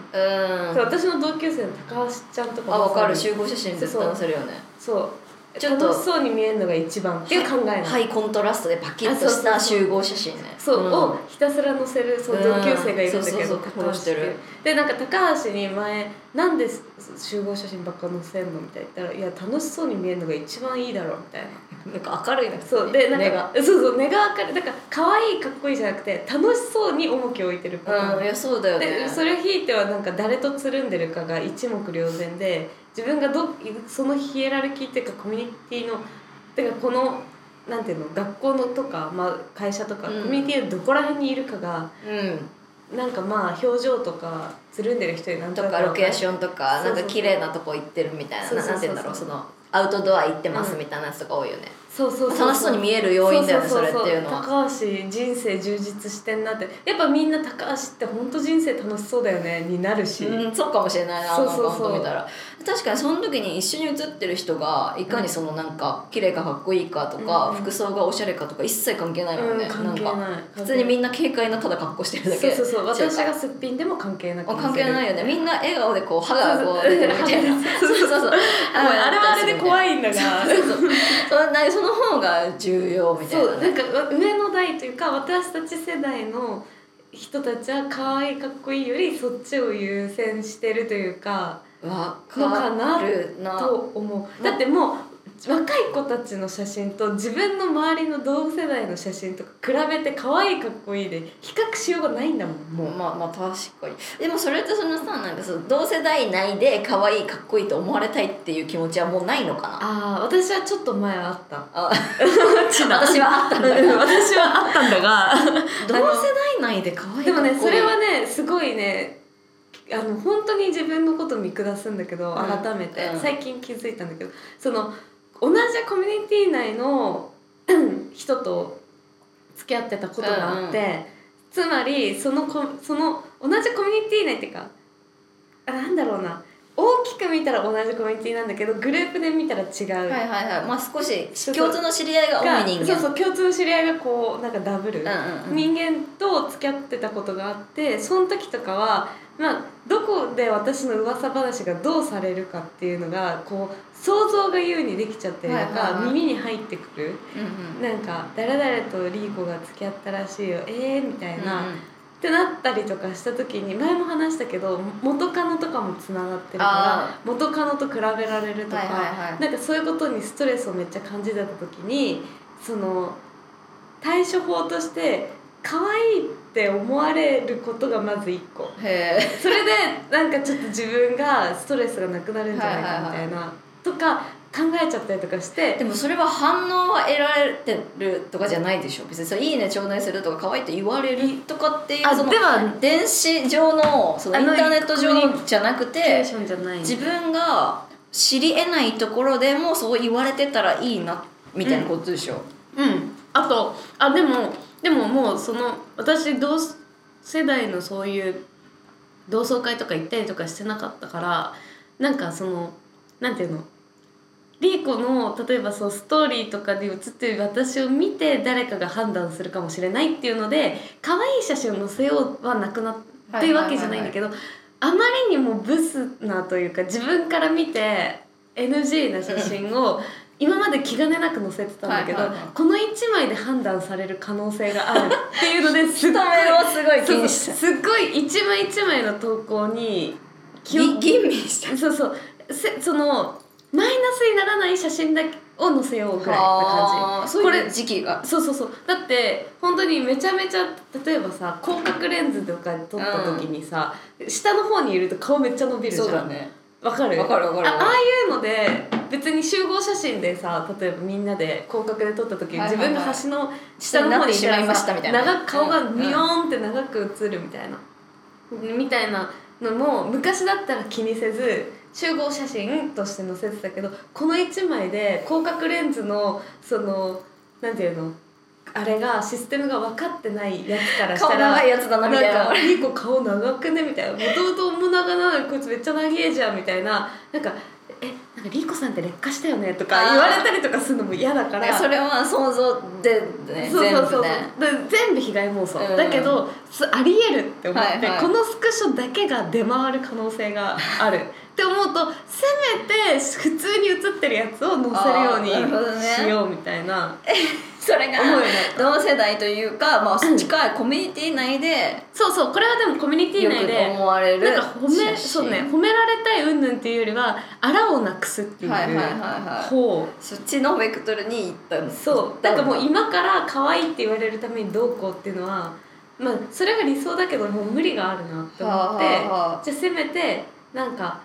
うん。私の同級生の高橋ちゃんとかあ分かる。集合写真絶対載せるよね。そうちょっと楽しそうに見えるのが一番。っていう考えなの。ハイコントラストでパキッとした集合写真ね。そう、ん。をひたすら載せるそう同級生がいるんだけど、うんそうそうそう高フォローしてる橋でなんか高橋に前「なんで集合写真ばっか載せんの?」みたいな言ったら「いや楽しそうに見えるのが一番いいだろ」みたいななんか明るいなそうでなん目かが。そうそう根が明るい。だから可愛いかっこいいじゃなくて楽しそうに重きを置いてるパターンうんいやそうだよね。でそれをひいてはなんか誰とつるんでるかが一目瞭然で自分がどそのヒエラルキーっていうかコミュニティのてかこのなんていうの学校のとか、まあ、会社とか、うん。コミュニティのどこら辺にいるかがうん。なんかまあ表情とかつるんでる人になんとかロケーションンとかなんか綺麗なとこ行ってるみたいななんて言うんだろうそのアウトドア行ってますうんみたいなやつとか多いよね。そうそうそう楽しそうに見える要因だよねそれっていうのは。高橋人生充実してんなって。やっぱみんな高橋って本当人生楽しそうだよねになるし、うんそうかもしれないなそうそうそ見たら。確かにその時に一緒に写ってる人がいかにそのなんか綺麗かかっこいいかとか、うん服装がおしゃれかとか一切関係ないもんね、うんない。んか普通にみんな軽快なただ格好してるだけ。そうそうそう。私がすっぴんでも関係なくあ関係ないよね。みんなな笑顔でこう歯がこう出てるみたいな。そうそうそう。そう あれはあれで怖いいんだが。そうその方が重要みたいなね。そうなんか上の代というか私たち世代の人たちは可愛いかっこいいよりそっちを優先してるというかわのかな。かるなと思う。だってもう若い子たちの写真と自分の周りの同世代の写真とか比べて可愛いかっこいいで比較しようがないんだもんもう、まあまあ確かに。でもそれってそのさなんかそう同世代内で可愛いかっこいいと思われたいっていう気持ちはもうないのかな？ああ私はちょっと前あった。あ 私はあったんだうん私はあったんだが。同世代内で可愛いでもねそれはねすごいねあの本当に自分のこと見下すんだけどん。改めて、うん。最近気づいたんだけどその同じコミュニティ内のうん 人と付き合ってたことがあって、つまりそのこその同じコミュニティ内っていうかあなんだろうな。大きく見たら同じコミュニティなんだけどグループで見たら違う、はいはいはい。まあ少し共通の知り合いが多い人間。そうそう共通の知り合いがこうなんかダブル、うんうんうん。人間と付き合ってたことがあってその時とかはまあどこで私の噂話がどうされるかっていうのがこう想像が優にできちゃったりとか、耳に入ってくる。うんうん。なんか「誰々とリーコが付き合ったらしいよ。えー」みたいな、っうんうん。てなったりとかした時に前も話したけど元カノとかもつながってるあから元カノと比べられるとか、はいはいはい。なんかそういうことにストレスをめっちゃ感じてた時にその対処法として可愛いって思われることがまず一個。それでなんかちょっと自分がストレスがなくなるんじゃないかみたいな、とか考えちゃったりとかしてでもそれは反応は得られてるとかじゃないでしょ。別にそれいいね頂戴するとか可愛いって言われるとかっていうあそのでは電子上のそのインターネット上のじゃなくて自分が知り得ないところでもそう言われてたらいいなみたいなことでしょ、うん。あとあでもでももうその私同世代のそういう同窓会とか行ったりとかしてなかったからなんかそのなんていうの？リーコの例えばそうストーリーとかで写ってる私を見て誰かが判断するかもしれないっていうので可愛い写真を載せようはなくなっていうわけじゃないんだけど、あまりにもブスなというか自分から見て NG な写真を今まで気兼ねなく載せてたんだけど、この1枚で判断される可能性があるっていうのですっごいすごい気にした。すっごい一枚一枚の投稿に気をぎ吟味した。そうそう。せそのマイナスにならない写真だけを載せようぐらいな感じ。そういうこれ時期が。そうそうそう。だって本当にめちゃめちゃ例えばさ広角レンズとかで撮った時にさ、下の方にいると顔めっちゃ伸びるじゃん。そうだね。わかる？わかるわかるあああいうので別に集合写真でさ例えばみんなで広角で撮った時に自分が橋の下の方にいたらさ長く顔がうんニヨーンって長く映るみたいな、みたいなのも昔だったら気にせず集合写真として載せてたけどこの1枚で広角レンズのそのなんていうの？あれがシステムが分かってないやつからした顔ら長いやつだなみたいな。なんか「リコ顔長くね」みたいな「もともと面長なのにこいつめっちゃ長えじゃん」みたいな。なんか「えなんかリコさんって劣化したよね」とか言われたりとかするのも嫌だから。それは想像でねそうそうそう。全部ね。で全部被害妄想、うん。だけどすありえるって思って、はいはい。このスクショだけが出回る可能性があるって思うとせめて普通に写ってるやつを載せるようにしようみたいな。それが同世代というか、まあ、近いコミュニティ内でそうそうこれはでもコミュニティよく内で思われるなんか褒めそうね褒められたい云々っていうよりはあらをなくすっていうはいはいはいはい。方。そっちのベクトルに行ったそう。だからもう今から可愛いって言われるためにどうこうっていうのはまあそれが理想だけどもう無理があるなって思って、じゃあせめてなんか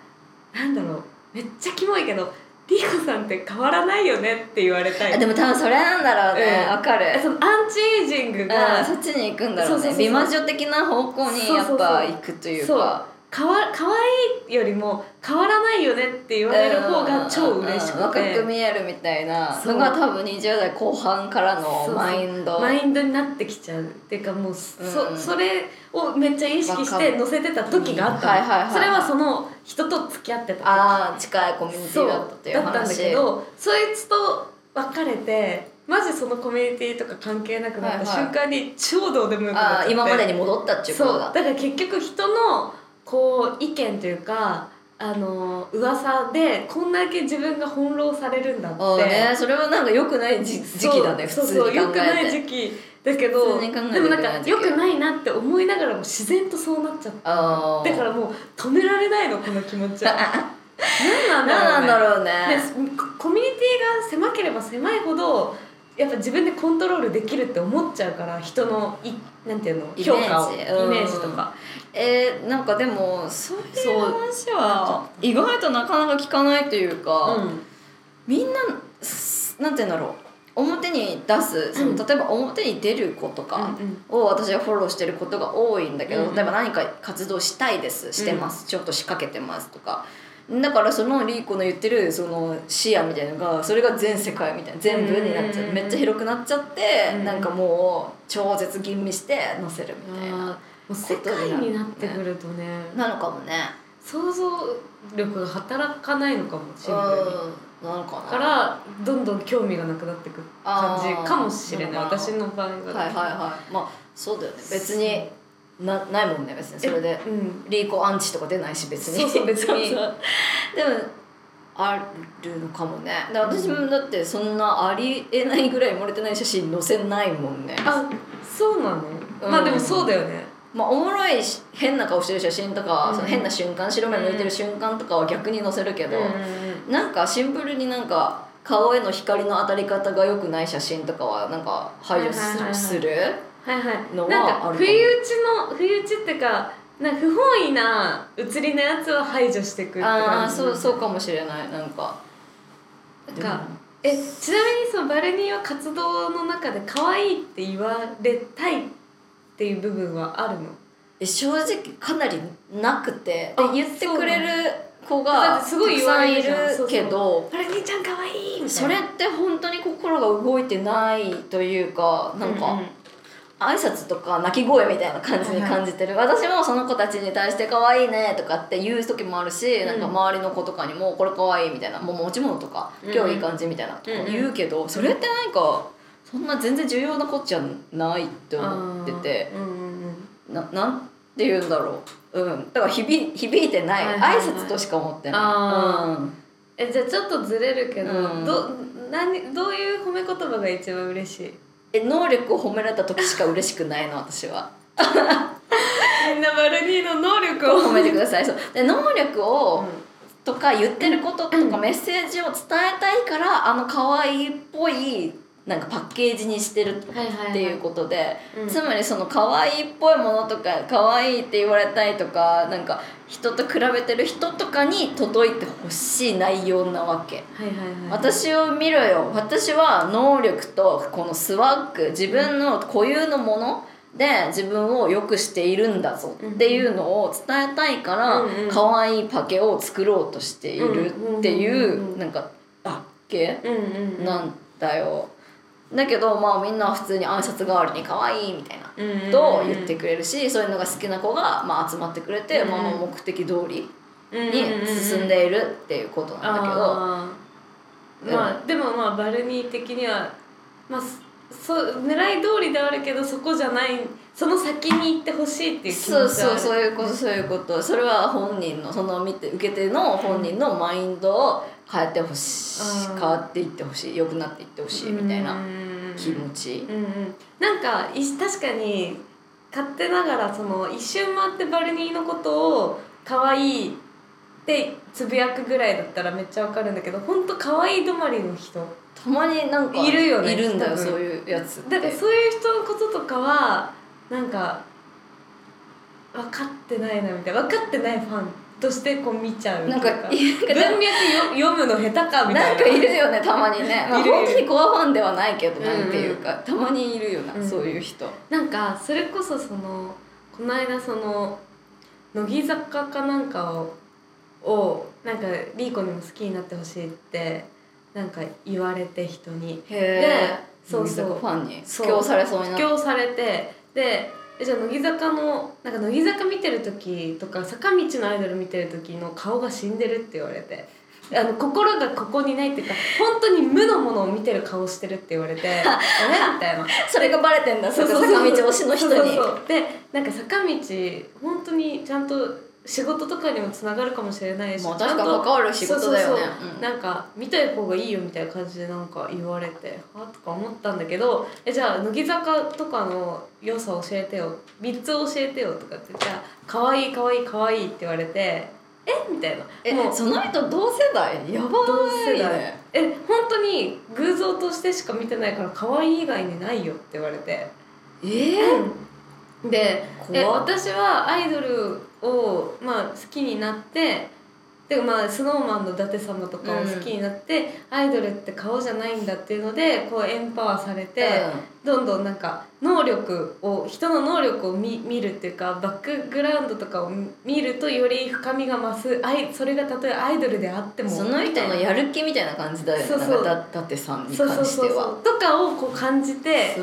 なんだろう。めっちゃキモいけど「リコさんって変わらないよね」って言われたい。あでも多分それなんだろうね。うん。わ、かる。そのアンチエイジングがうん、そっちに行くんだろうね。美魔女的な方向にやっぱ行くというそうかかわ可愛いよりも変わらないよねって言われる方が超嬉しくて、うん若く見えるみたいな。のが多分20代後半からのマインド。マインドになってきちゃうっていうかもうそ,、うん。それをめっちゃ意識して載せてた時があったはいはいはいはい。それはその人と付き合ってた時。ああ近いコミュニティだったっていうだったんだ話けどそいつと別れてマジそのコミュニティとか関係なくなった瞬間に超どうでもよくなっちゃって。ああ今までに戻ったっていうこそう。とだだから結局人のこう意見というかあの噂でこんだけ自分が翻弄されるんだって。ねそれはなんか良くない時時期だねそう普通に考えて。そうそう良くない時期だけどでもなんか良くないなって思いながらも自然とそうなっちゃった。だからもう止められないのこの気持ちは。何 何なんだろうね。ねココミュニティが狭ければ狭いほどやっぱ自分でコントロールできるって思っちゃうから人のいなんていうの評価をイうんメージとかえー、なんかでもそういう話は意外となかなか聞かないというか、うん。みんなすなんて言うんだろう。表に出すその、うん。例えば表に出る子とかうんを私はフォローしてることが多いんだけど、うん例えば何か活動したいですしてます、ちょっと仕掛けてますとか。だからそのリーコの言ってるその視野みたいなのがそれが全世界みたいな全部になっちゃう、うん。めっちゃ広くなっちゃって、うん。なんかもう超絶吟味して載せるみたいな、世界になってくるとね。なのかもね。想像力が働かないのかもシンプルにうん。なのかなからどんどん興味がなくなってく感じかもしれない。私の場合は。はいはいはい。まあそうだよね。別になないもんね別に。それで。うん。リーコアンチとか出ないし別に。そうそう 別に。でもあるのかもね。私もだってそんなありえないぐらい漏れてない写真載せないもんね。あそうなの、うん。まあでもそうだよねまあおもろいし変な顔してる写真とか、うん。その変な瞬間白目向いてる瞬間とかは逆に載せるけど、うなんかシンプルになんか顔への光の当たり方が良くない写真とかはなんか排除す,、る？はのはなんかあるかも。不意打ちの不意打ちっていうかなんか不本意な写りのやつは排除していくああそうそうかもしれないなんか。なんかえちなみにそのバルニーは活動の中で可愛いって言われたいっていう部分はあるの？え正直かなりなくて。であ言ってくれる子だがたくさんいるけどバルニーちゃん可愛いそれって本当に心が動いてないというかなんか、うんうん。挨拶とか鳴き声みたいな感じに感じてる、私もその子たちに対して「可愛いね」とかって言う時もあるし、なんか周りの子とかにも「これ可愛いみたいな「もう持ち物とかうん今日いい感じ」みたいなとか言うけど、それってなんかそんな全然重要なこっちゃないって思ってて。うんななんて言うんだろう。うん。だから響響いてない,、はいはいはい挨拶としか思ってない。うん。えじゃあちょっとずれるけど、うん。ど何どういう褒め言葉が一番嬉しい？え能力を褒められた時しか嬉しくないの私は。みんなバルニーの能力褒めてください。そう。で能力を、うとか言ってることとかメッセージを伝えたいからあの可愛いっぽいなんかパッケージにしてるっていうことで、うん。つまりその可愛いっぽいものとか可愛いって言われたいとかなんか人と比べてる人とかに届いてほしい内容なわけ。私を見ろよ。私は能力とこのスワッグ自分の固有のもので自分を良くしているんだぞっていうのを伝えたいから可愛いパケを作ろうとしているっていうなんかあっけ？なんだよだけどまあみんなは普通に挨拶代わりに可愛いみたいなと言ってくれるしそういうのが好きな子がまあ集まってくれてうんまあ目的通りに進んるでいるっていうことなんだけど。まあでもまあバルニー的にはまあそ狙い通りではあるけどそこじゃないその先に行ってほしいっていう気持ちはある。そうそうそういうことそういうこと。それは本人のその見て受け手の本人のマインドを変えてほしいうん。変わっていってほしい良くなっていってほしいみたいなうん。気持ち。うんうん。なんかい確かに勝手ながらその一瞬回ってバルニーのことを可愛いってつぶやくぐらいだったらめっちゃわかるんだけど本当可愛い止まりの人。たまになんかいるよねいるんだよそういうやつって。だからそういう人のこととかはなんか分かってないなみたいな。分かってないファンとしてこう見ちゃうなんか文脈よ読むの下手かみたいな。なんかいるよねたまにね、まあ、本当にコアファンではないけどなんていうか、たまにいるよな、うんそういう人。なんかそれこそそのこの間その乃木坂かなんかををなんかリーコにも好きになってほしいってなんか言われて人に。へえそうそう。ファンに。布教されそうにな布教されてでえじゃあ乃木坂のなんか乃木坂見てる時とか坂道のアイドル見てる時の顔が死んでるって言われて。あの心がここにないっていうか本当に無のものを見てる顔してるって言われて「え？みたいな。それがバレてんだそう坂道推しの人に。でなんか坂道本当にちゃんと仕事とかにもつながるかもしれないし確かに関わる仕事だよね。なんか見たい方がいいよみたいな感じでなんか言われてはとか思ったんだけどえじゃあ乃木坂とかの良さ教えてよ。3つ教えてよとかってじゃあ可愛い可愛い可愛いって言われてえ？みたいな。えもうその人同世代？やば同い世代。ねえ本当に偶像としてしか見てないから可愛い以外にないよって言われて。えー、でえ私はアイドルを、まあ、好きになってでまあ、スノーマンの伊達様とかを好きになって、アイドルって顔じゃないんだっていうのでこうエンパワーされて、どんどんなんか能力を人の能力を見見るっていうかバックグラウンドとかを見るとより深みが増す。アイそれがたとえアイドルであってもその人のやる気みたいな感じだよね。そうそう。なんかだだってさんにそうそう関しては。そうそうとかをこう感じて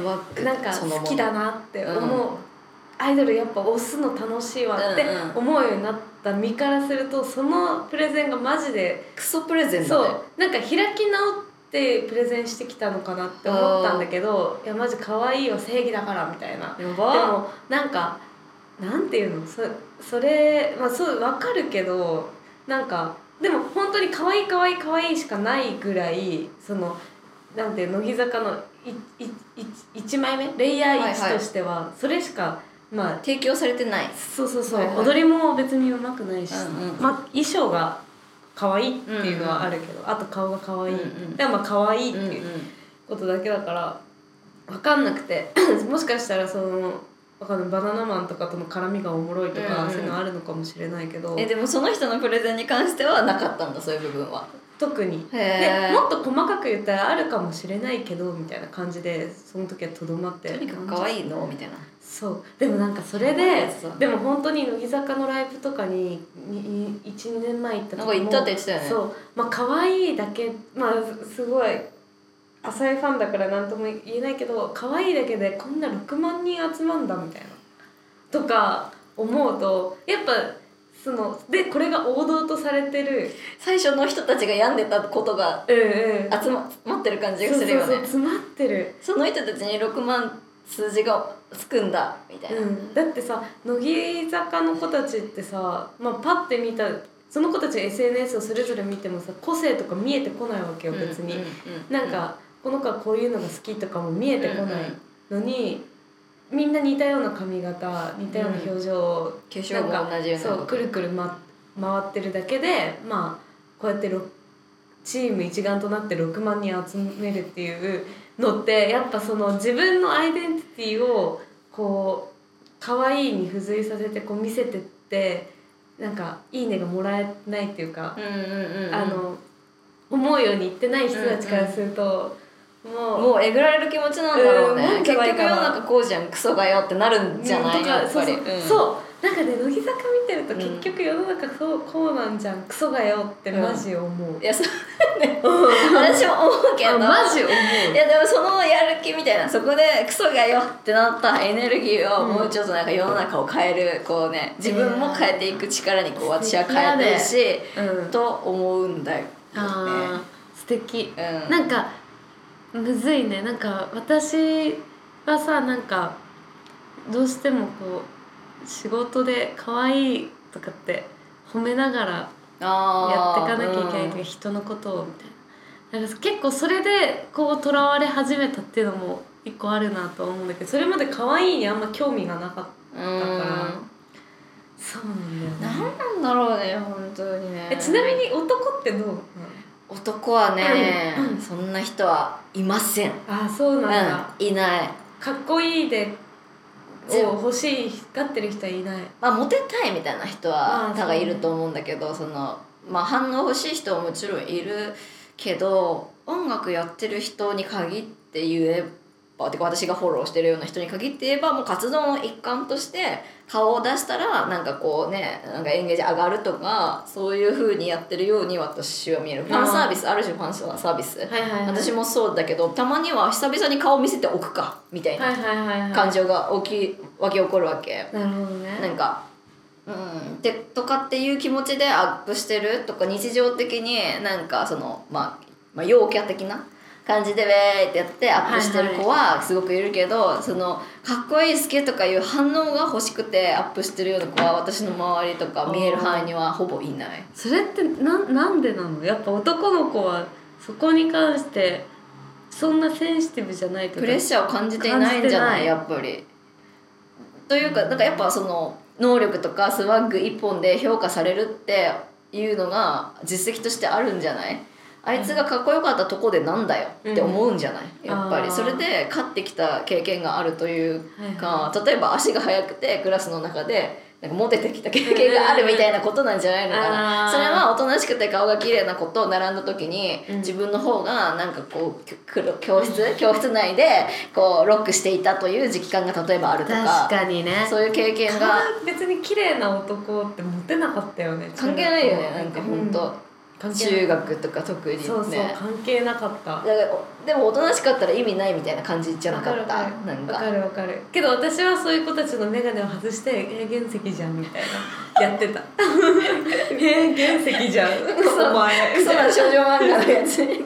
なんか好きだなって思う、うんアイドルやっぱ推すの楽しいわって思うようになった身からするとそのプレゼンがマジでクソプレゼンだそねう。なんか開き直ってプレゼンしてきたのかなって思ったんだけどいやマジ可愛いは正義だからみたいな。やでばもなんかなんていうの？そそれまあそうわかるけどなんかでも本当に可愛い可愛い可愛いしかないぐらいそのなんていう乃木坂のいいい1枚目？レイヤーはいはい1としてはそれしか、まあ提供されてない。そうそうそう、はいはい。踊りも別にうまくないし、うんうんまあ衣装が可愛いっていうのはあるけど、あと顔が可愛い、うんうん。でもまあ可愛いってうんうんいうことだけだから分かんなくて。もしかしたらそのバナナマンとかとの絡みがおもろいとか、うんうん。そういうのあるのかもしれないけど。えでもその人のプレゼンに関してはなかったんだそういう部分は特に。でもっと細かく言ったらあるかもしれないけどみたいな感じでその時はとどまって。とにかく可愛いの？みたいな。そう。でもなんかそれででも本当に乃木坂のライブとかに12年前行った時も行ったって言ってたよね。そう。まあ可愛いだけまあすごい浅いファンだから何とも言えないけど可愛いだけでこんな6万人集まんだみたいな。とか思うとやっぱそのでこれが王道とされてる。最初の人たちが病んでたことがうんうん。集まってる感じがするよね。詰まってる。その人たちに6万数字がつくんだみたいな、うん、だってさ乃木坂の子たちってさ、まあ、パッて見たその子たちの SNS をそれぞれ見てもさ個性とか見えてこないわけよ別に、なんかこの子はこういうのが好きとかも見えてこないうんのに、みんな似たような髪型似たような表情、化粧も同じようなそうくるくる、ま、回ってるだけでまあこうやってろチーム一丸となって6万人集めるっていうのってやっぱその自分のアイデンティティをこう可愛いに付随させてこう見せてってなんか「いいね」がもらえないっていうか、思うように言ってない人たちからすると、もう。もうえぐられる気持ちなんだろうね、うん。結局世の中こうじゃんクソがよってなるんじゃない、とかやっぱり。そう。なんかね乃木坂見てるとうん。結局世の中そうこうなんじゃんクソがよってマジ思う、いやそう。ね 私も思うけど。あマジ思う。いやでもそのやる気みたいなそこでクソがよってなったエネルギーをうんもうちょっとなんか世の中を変えるこうね自分も変えていく力にこう私は変えてるし、うん。と思うんだよ。ねあー素敵。うん。なんかむずいね。なんか私はさなんかどうしてもこう仕事で可愛いとかって褒めながらやってかなきゃいけないというかうん。人のことをみたいな。なんか結構それでこうとらわれ始めたっていうのも一個あるなと思うんだけどそれまで可愛いにあんま興味がなかったうん。からそうなんだよね。何なんだろうね本当にね。えちなみに男ってどうなの？男はね、うん。そんな人はいません、あそうなんだ、うん、いない。かっこいいでじを欲しがってる人はいない。まあモテたいみたいな人は多分いると思うんだけどそのまあ反応欲しい人はもちろんいるけど音楽やってる人に限って言えばてか私がフォローしてるような人に限って言えばもう活動の一環として顔を出したらなんかこうねなんかエンゲージ上がるとかそういう風にやってるように私は見える。ファンサービスある種ファンサービス。はいはいはい。私もそうだけどたまには久々に顔見せておくかみたいはいな感情が起き湧き起こるわけ。なるほどね。なんかうん。でとかっていう気持ちでアップしてるとか日常的になんかそのまあ、まあ、陽キャ的な感じでウェーってやってアップしてる子はすごくいるけど、そのかっこいい好きとかいう反応が欲しくてアップしてるような子は私の周りとか見える範囲にはほぼいない。それってななんでなの？やっぱ男の子はそこに関してそんなセンシティブじゃないとプレッシャーを感じていないんじゃない。やっぱり。というかなんかやっぱその能力とかスワッグ一本で評価されるっていうのが実績としてあるんじゃない？あいつがかっこよかったとこでなんだよって思うんじゃない、やっぱり。それで勝ってきた経験があるというはいか例えば足が速くてクラスの中でなんかモテてきた経験があるみたいなことなんじゃないのかな。それはおとなしくて顔が綺麗な子と並んだ時にうん。自分の方がなんかこう教室？教室内でこうロックしていたという時期間が例えばあるとか。確かにね。そういう経験顔が別に綺麗な男ってモテなかったよね。関係ないよねなんか本当、中学とか特にね。そうそう関係なかった。だからでもおとなしかったら意味ないみたいな感じじゃなかった。わかるわかる。けど私はそういう子たちの眼鏡を外して「え原石じゃん」みたいなやってた「え原石じゃん。お前」クソな少女漫画のやつ。に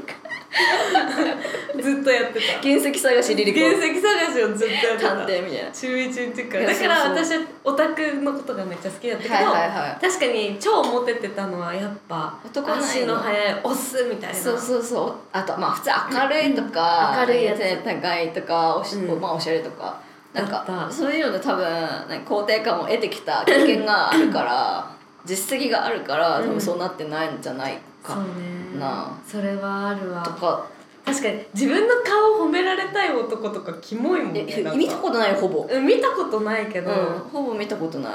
ずっとやってた。原石探しリリコ。原石探しをずっとやってた。探偵みたいな。中1の時か。らだから私はオタクのことがめっちゃ好きだったけど、はいはいはい。確かに超モテてたのはやっぱ男足の速いオスみたいな。そうそうそう。あとまあ普通明るいとか、うん明るいやつ。背高いとかおし,、うん。まあ、おしゃれとか。なんかそういうので多分肯定感を得てきた経験があるから実績があるから多うん。分そうなってないんじゃないか、そうねなそれはあるわ。とか。確かに自分の顔を褒められたい男とかキモいもんね見たことないよほぼ、うん見たことないけど、うん、ほぼ見たことない。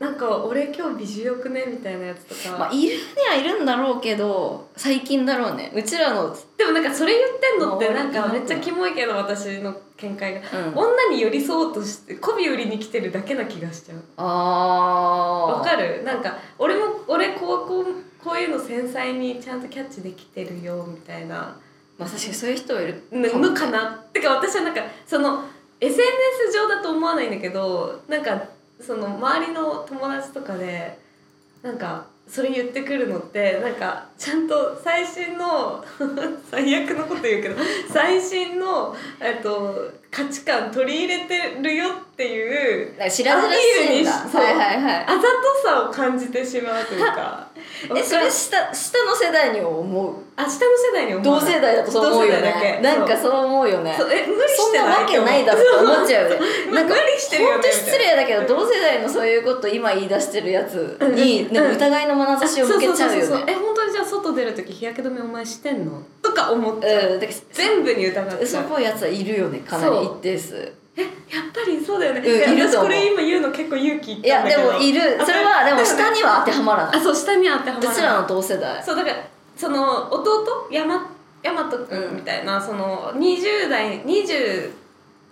なんか俺今日美女よくねみたいなやつとか、まあいるにはいるんだろうけど最近だろうね。うちらの、でもなんかそれ言ってんのってまあなんか俺めっちゃキモいけど私の見解が、うん、女に寄り添おうとして媚び売りに来てるだけな気がしちゃう。ああわかる？なんか俺も俺こうこういうの繊細にちゃんとキャッチできてるよみたいな。まあ確かにそういう人はいる。のかな。ってか私はなんかその SNS 上だと思わないんだけどなんかその周りの友達とかでなんかそれ言ってくるのってなんかちゃんと最新の 最悪のこと言うけど最新の、えっと、価値観取り入れてるよっていうなんか知らずらしいんだ。アピールにはいはいはい。あざとさを感じてしまうというか。えそれ下下の世代に思う？あ下の世代に思同わない？世代だとそう思うよね。なんかそう思うよね。そう。え無理そしてないんなわけないだろって思っちゃうよね。なんか無理してるよね本当失礼だけど同世代のそういうこと今言い出してるやつにうん。なんか疑いの眼差しを向けちゃうよそそそそねえ本当にじゃあ外出る時日焼け止めお前してんの？とか思っちゃう、うん。全部に疑っち嘘ゃう。っぽいやつはいるよね。かなり一定数えやっぱりそうだよね、うんいや私これ今言うの結構勇気いやでもいる。それはでも下には当てはまらない。あそう下には当てはまらない。うちらの同世代？そうだからその弟？山大和くんみたいな、その20代20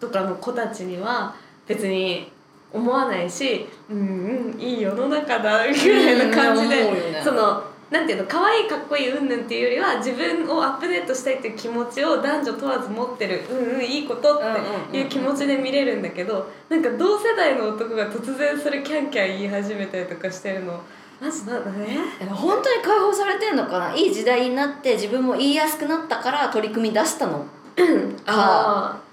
とかの子たちには別に思わないしうんうんいい世の中だぐらいな感じで、うんね。そのなんていうの可愛いかっこいいうんぬんっていうよりは自分をアップデートしたいっていう気持ちを男女問わず持ってるうんうんいいことっていう気持ちで見れるんだけどなんか同世代の男が突然それキャンキャン言い始めたりとかしてるのマジなんだね。本当に解放されてんのかな？いい時代になって自分も言いやすくなったから取り組み出したのああ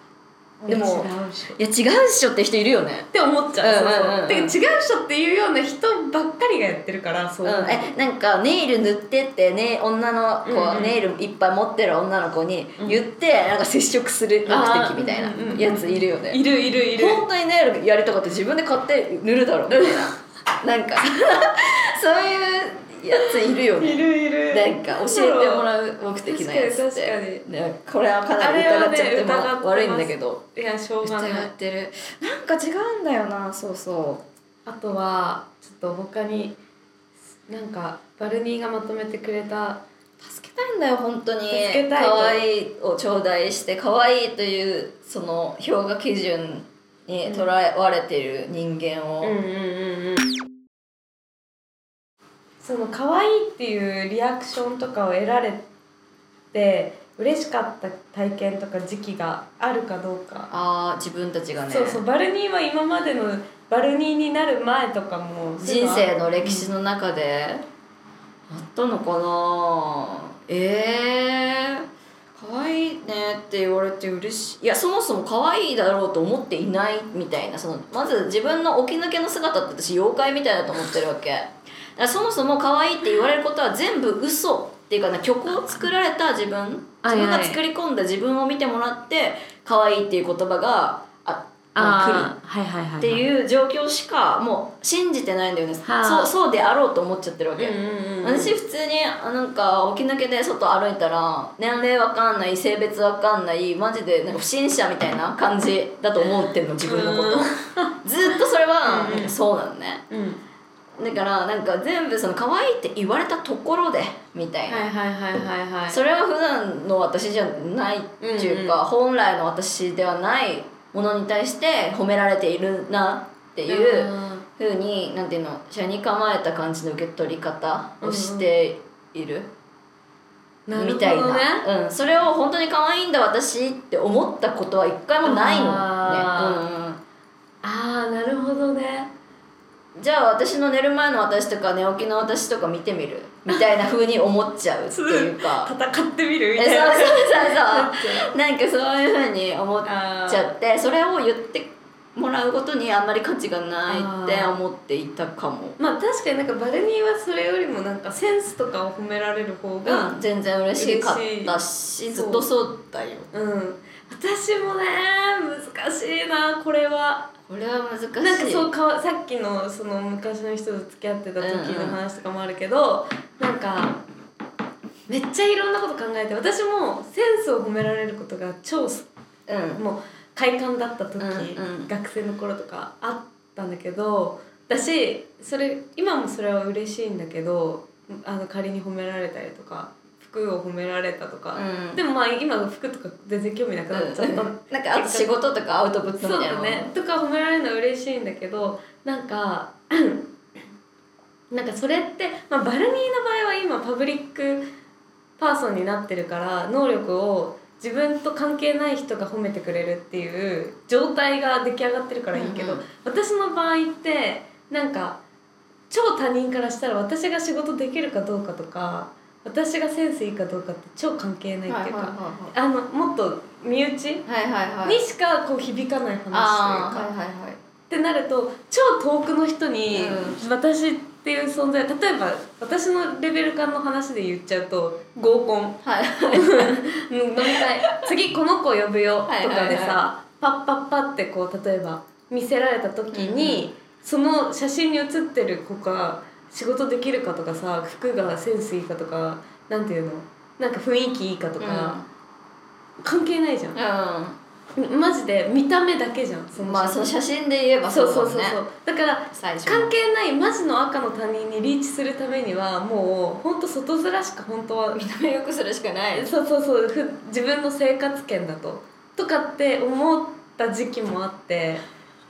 でも違うしいや違うっしょって人いるよね。って思っちゃう,、うんうんうん。うんそうそう。てか違う人っていうような人ばっかりがやってるからそう。う、ん、えなんかネイル塗ってってね女の子、うんうんネイルいっぱい持ってる女の子にうん。言って、なんか接触する目的みたいなやついるよね、いるいるいる。本当にネイルやりたかって自分で買って塗るだろみたいな。なんか そういうやついるよね。いるいる。なんか教えてもらう目的のやつって。これはかなり疑っちゃってあれはね疑ってます悪いんだけど。いやしょうがない。疑ってる。なんか違うんだよな。そうそう。あとはちょっと他になんかバルニーがまとめてくれた。助けたいんだよ本当に。助けたいと。可愛いを頂戴して可愛いというその評価基準に捉えわれている人間を、うんうんうんうんその可愛いっていうリアクションとかを得られて嬉しかった体験とか時期があるかどうか、ああ自分たちがね。そうそうバルニーは今までのバルニーになる前とかも人生の歴史の中であったのかなええー、可愛いねって言われて嬉しい。いやそもそも可愛いだろうと思っていないみたいなそのまず自分の起き抜けの姿って私妖怪みたいだと思ってるわけそもそも可愛いって言われることは全部嘘。っていうかな曲を作られた自分はい自分が作り込んだ自分を見てもらって可愛いっていう言葉がああーはいはいはいはい。っていう状況しかもう信じてないんだよね、はあ。そうそうであろうと思っちゃってるわけ、私普通にあなんか起き抜けで外歩いたら年齢わかんない性別わかんないマジでなんか不審者みたいな感じだと思ってんの自分のこと。ずっとそれはうんうん。そうなのね。うんだからなんか全部その可愛いって言われたところでみたいな、はいはいはいはいはい。それは普段の私じゃないっていうか、うんうん。本来の私ではないものに対して褒められているなっていうふうになんていうの車に構えた感じの受け取り方をしている、みたいな、うん、それを本当に可愛いんだ私って思ったことは一回もないのね、あうんうん、ああなるほどねじゃあ私の寝る前の私とか寝起きの私とか見てみる？みたいな風に思っちゃうっていうか。戦ってみるみたいなそうそうそう。なんかそういう風に思っちゃって。それを言ってもらうことにあんまり価値がないって思っていたかも。まあ確かになんかバルニーはそれよりもなんかセンスとかを褒められる方がうん全然嬉しかったしずっとそうだよ。うん、私もね難しいなこれはこれは難しい。なんかそうかさっきのその昔の人と付き合ってた時の話とかもあるけど、なんかめっちゃいろんなこと考えて私もセンスを褒められることが超すうん。もう快感だった時、うんうん。学生の頃とかあったんだけど私それ今もそれは嬉しいんだけどあの仮に褒められたりとか服を褒められたとか、うん。でもまあ今の服とか全然興味なくなっちゃった、なんかあと仕事とかアウトプットみたいなね。とか褒められるのは嬉しいんだけどなんか なんかそれって、まあ、バルニーの場合は今パブリックパーソンになってるから能力を自分と関係ない人が褒めてくれるっていう状態が出来上がってるからいいけど、うんうん。私の場合ってなんか超他人からしたら私が仕事できるかどうかとか私がセンスいいかどうかって超関係ないっていうか、あのもっと身内にしかこう響かない話というか、はいはいはい。ってなると超遠くの人にう私っていう存在例えば私のレベル感の話で言っちゃうと合コン。はいうん 飲み会。次この子呼ぶよ。はいとかでさ、パッパッパってこう例えば見せられた時に、その写真に写ってる子が仕事できるかとかさ服がセンスいいかとかなんていうの？なんか雰囲気いいかとか、関係ないじゃん。うマジで見た目だけじゃんそんまあその写真で言えばそそうそうそうそう。だから関係ないマジの赤の他人にリーチするためにはもうほんと外面しか本当は見た目良くするしかない。そうそうそう。ふ自分の生活圏だと。とかって思った時期もあって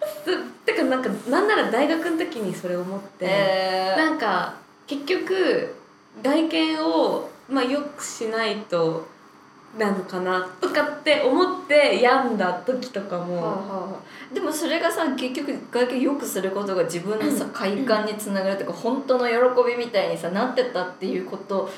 す てかなんかなんなら大学の時にそれ思って、えー。なんか結局外見をまあよくしないとなのかなとかって思って病んだ時とかはあも、はあはあ。でもそれがさ結局外見良くすることが自分のさ 快感につながるとか本当の喜びみたいにさなってたっていうこと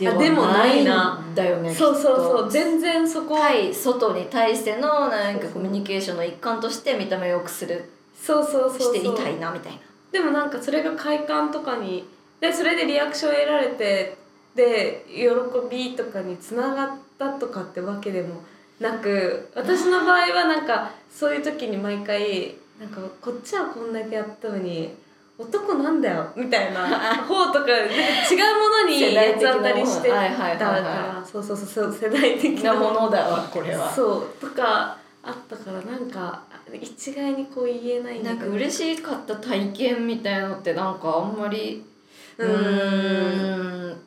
ではあでもないなんだよねそうそうそう全然そこ。対外に対してのなんかコミュニケーションの一環として見た目を良くするそうそうそうそう。していたいなみたいなでもなんかそれが快感とかにでそれでリアクションを得られてで喜びとかにつながったとかってわけでもなく私の場合はなんかそういう時に毎回なんかこっちはこんだけやったのに男なんだよみたいな 方とかなんか違うものに世代的な八つ当たりしてたからそうそうそう世代的ななものだわこれは。そうとかあったからなんか一概にこう言えないなんか嬉しかった体験みたいのってなんかあんまりうん。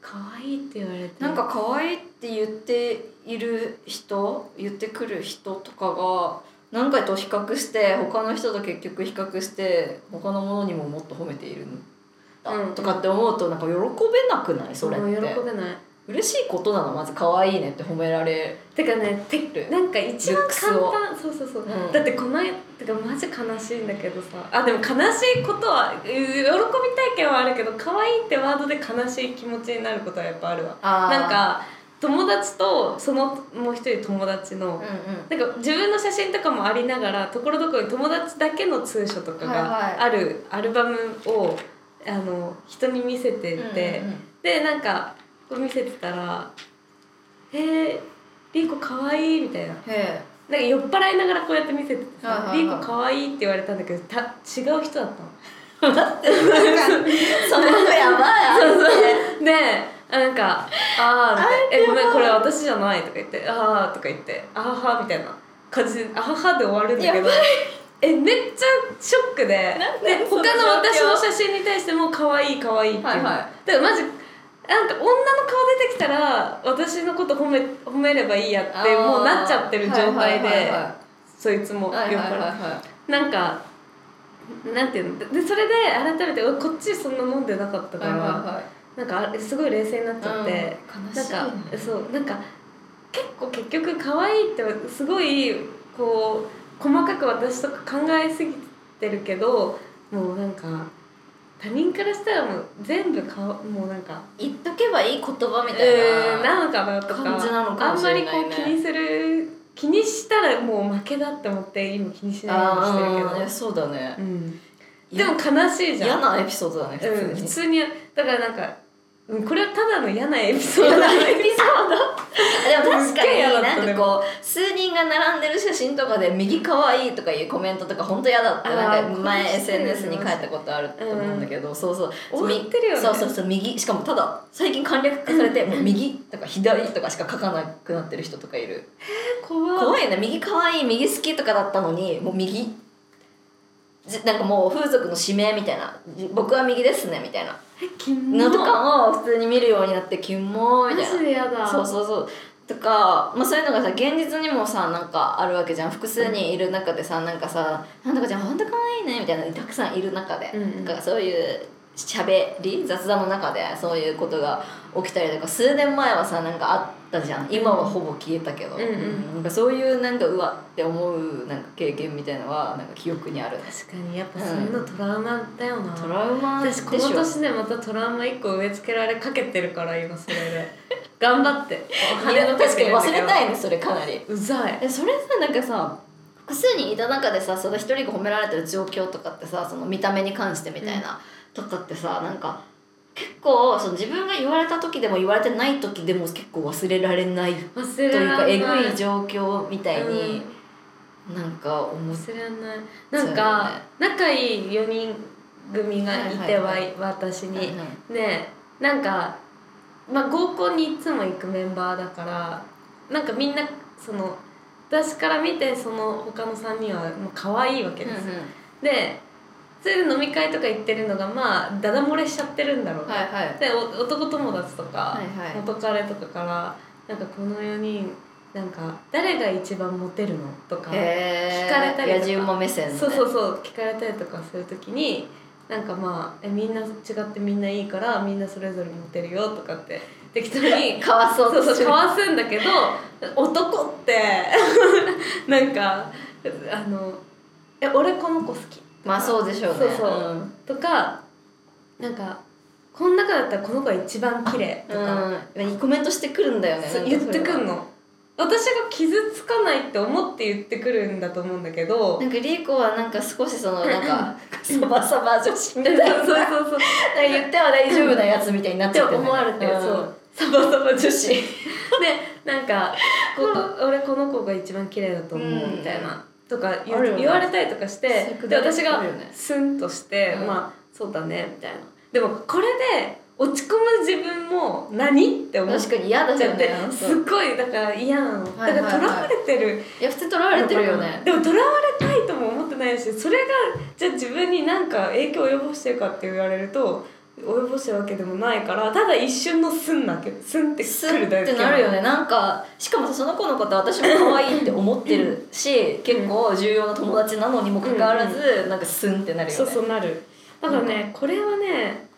可愛いって言われて。なんか可愛いって言っている人言ってくる人とかが何回と比較して他の人と結局比較して他のものにももっと褒めているんだ、うんとかって思うとなんか喜べなくない？それって。喜べない。嬉しいことなのまず可愛いねって褒められてかねてる。なんか一番簡を。単そうそうそう、うん。だってこのてかマジ悲しいんだけどさ。あでも悲しいことはう喜び体験はあるけど可愛いってワードで悲しい気持ちになることはやっぱあるわ。なんか友達とそのもう一人友達の、うんうん。なんか自分の写真とかもありながらところどころに友達だけのツーショとかがあるアルバムをあの人に見せてて、うんうんうん。でなんかこう見せてたら「えー、りんこかわいい」みたいな。へなんか酔っ払いながらこうやって見せててさ「はいはいはい。リーコかわいい」って言われたんだけどた違う人だったの。その子やばい。あれってでなんか「ああ」みたいな「えごめんこれ私じゃない」とか言って「ああ」とか言って「あはは」みたいな。感じで「あはは」で終わるんだけど。やえめっちゃショックで。で他の私の写真に対しても「可愛い可愛いっていう、はいはい。だからマジなんか女の顔出てきたら私のこと褒め褒めればいいやってもうなっちゃってる状態はいはいではいはそいつも酔っいはいはい。払って。はいはなんかなんていうの？でそれで改めておこっちそんな飲んでなかったいから、はなんかすごい冷静になっちゃって、うんな。んかそうなんか結構結局可愛いってすごいこう細かく私とか考えすぎてるけどもうなんか他人からしたらもう全部かわもうなんか言っとけばいい言葉みたえー、いななのかなとか感じなのかあんまりこう気にする気にしたらもう負けだって思って今気にしないようにしてるけど。そうだね。うん、でも悲しいじゃん。嫌なエピソードだねうん、普通に。普通に。だからなんかうんこれはただの嫌なエピソード。嫌なエピソード？でも確かになんかこう数人が並んでる写真とかで「右かわいい」とかいうコメントとか本当嫌だってなんか前 SNS に書いたことあると思うんだけど、そうそうってるよね。そうそうそう。右しかもただ最近簡略化されてもう右とか左とかしか書かなくなってる人とかいる怖い怖いね右かわいい右好きとかだったのにもう右じなんかもう風俗の指名みたいな。僕は右ですねみたいな。のとかを普通に見るようになってキモーみたいな。そうそうそう。とか、まあ、そういうのがさ現実にもさなんかあるわけじゃん。複数人いる中でさなんかさ「なんとかちゃんほんとかわいいね」みたいなのたくさんいる中で、うんうん。なんかそういうしゃべり雑談の中でそういうことが起きたりとか数年前はさなんかあったじゃん。今はほぼ消えたけど、うんうん。なんかそういうなんかうわって思うなんか経験みたいのはなんか記憶にある。確かにやっぱそういうのトラウマだよな、トラウマ。でしょ私この年でまたトラウマ1個植え付けられかけてるから今それで。頑張って。いや確かに忘れたいねそれかなり。うざい。えそれさなんかさ複数人いた中でさその一人が褒められてる状況とかってさその見た目に関してみたいな、とかってさなんか結構その自分が言われた時でも言われてない時でも結構忘れられないというかえぐい。状況みたいに、なんか思っ忘れられない。なんか、仲いい4人組がいては,、はいはい。私に、うんでなんか、まあ、合コンにいつも行くメンバーだからなんかみんなその私から見てその他の3人はもう可愛いわけです、でそれで飲み会とか行ってるのがまあダダ漏れしちゃってるんだろうね、はいはい。でお男友達とか、元彼とかからなんかこの4人なんか誰が一番モテるのとかへ聞かれたりとか。そうそうそう聞かれたりとかするときになんかまあえみんな違ってみんないいからみんなそれぞれモテるよとかって適当に かわそうそうそうかわすんだけど男って なんかあの「え俺この子好き」まあそうでしょうね。そうそう。うん。とかなんか「この中だったらこの子が一番綺麗とか、うん、コメントしてくるんだよね。言ってくんの。私が傷つかないって思って言ってくるんだと思うんだけどなんかリーコはなんか少しそのなんか サバサバ女子みたいな。そうそうそうそう。なんか言っては大丈夫なやつみたいになっちゃってる思われて、うん。そう。サバサバ女子。でなんかこ俺この子が一番綺麗だと思ううんみたいな、とか言,、言われたりとかしてで私がスンとして、うん。まあそうだねみたいな。でもこれで落ち込む自分も何って思っ確かに嫌だよちゃって、ねすっごいだから嫌なの、はいはいはい。だからとらわれてる。いや普通とらわれてるよね。でもとらわれたいとも思ってないしそれがじゃあ自分に何か影響を及ぼしてるかって言われると及ぼしてるわけでもないからただ一瞬のスンだけ。スンってくるだけ。てなるよね。なんかしかもさその子のこと私も可愛いって 思ってるし結構重要な友達なのにもかかわらずなんかスンってなるよね。そうそうなる。だからね、これはね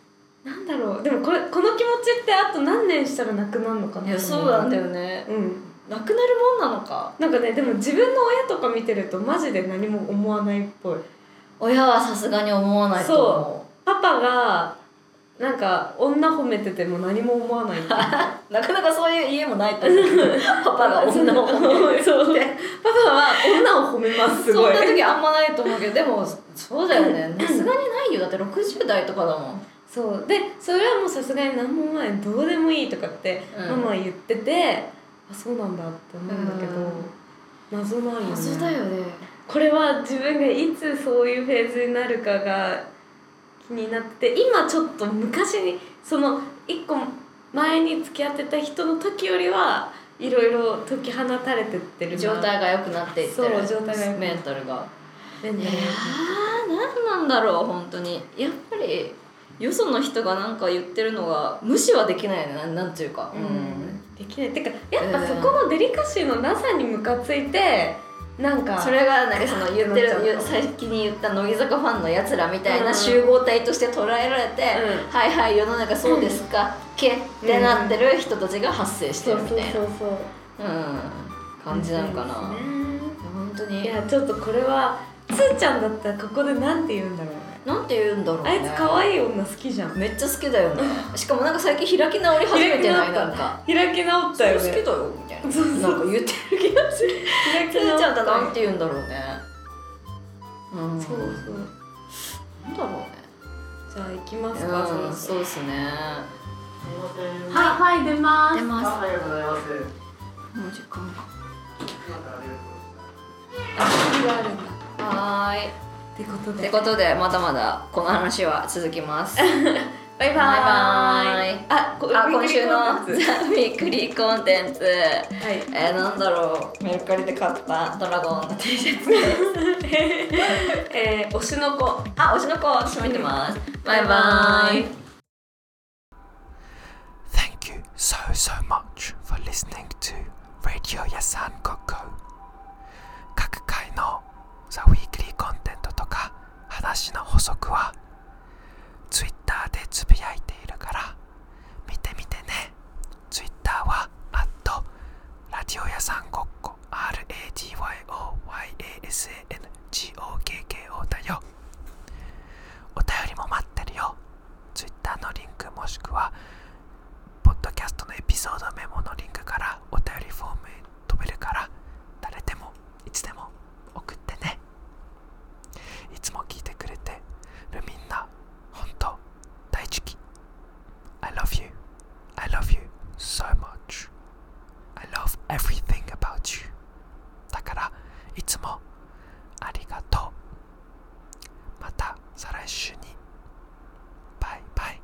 なんだろう。でもこれこの気持ちってあと何年したらなくなるのかないやそうなんだよね。うん。なくなるもんなのか。なんかねでも自分の親とか見てるとマジで何も思わないっぽい。親はさすがに思わないと思パパがなんか女褒めてても何も思わない。なかなかそういう家もないと思う パパが女を褒めるそう。パパは女を褒めますすそんな時あんまないと思うけどでもそうだよね。さすがにないよ。だって60代とかだもん。そう。でそれはもうさすがに何もないどうでもいいとかってうん。ママは言ってて、あそうなんだって思うんだけど、うん。謎なんよね。謎だよね。これは自分がいつそういうフェーズになるかが気になって今ちょっと昔にその一個前に付き合ってた人の時よりはいろいろ解き放たれてってるな。状態が良くなっていってる。そう状態がメンタルが。いやメンタルー何なんだろう本当に。やっぱりよその人が何か言ってるのが無視はできないなんなんていうか。うん。できない。てかやっぱそこのデリカシーのなさにムカついてなんかそれがなんかその言ってる先に言った乃木坂ファンのやつらみたいなうん。集合体として捉えられて、うん。はいはい世の中そうですか、けってなってる人たちが発生してるみたいな。感じなのかな、ね本当に。いやちょっとこれはつーちゃんだったらここでなんて言うんだろう。ねなんて言うんだろうね。あいつ可愛い女好きじゃん。めっちゃ好きだよね。しかもなんか最近開き直り始めてないなんか。開き直ったよね。好きだよみたいな。そうそうなんか言ってる気がする。開つーちゃんだたなんて言うんだろうね。うん。そうそう。なんだろうね。じゃあ行きますか、うんそうですね。はいはい出ます。出ます。あありがとうございます。もう時間か。ああるんだ。はーいってことで。ってことでまだまだこの話は続きます。バイバーイ。バイバーイ。あ今週の？ザ・ウィークリーコンテンツ。はい。えー、なんだろう。メルカリで買ったドラゴンの T シャツです。えー、推しの子あ推しの子私も見てます。バイバイ。Thank you so so much for listening to Radio Yasan Koko. 各回の The Weekly コンテンツとか話の補足は Twitter でつぶやいているから見てみてね。Twitter はラジオ屋さんごっこ RADYOYASANGOKKO だよ。お便りも待ってるよ。Twitter のリンクもしくはポッドキャストのエピソードメモのリンクからお便りフォームへ飛べるから誰でもいつでもつも聞いてくれてるみんな本当大好き I love you I love you so much I love everything about you だからいつもありがとうまた再来週にバイバイ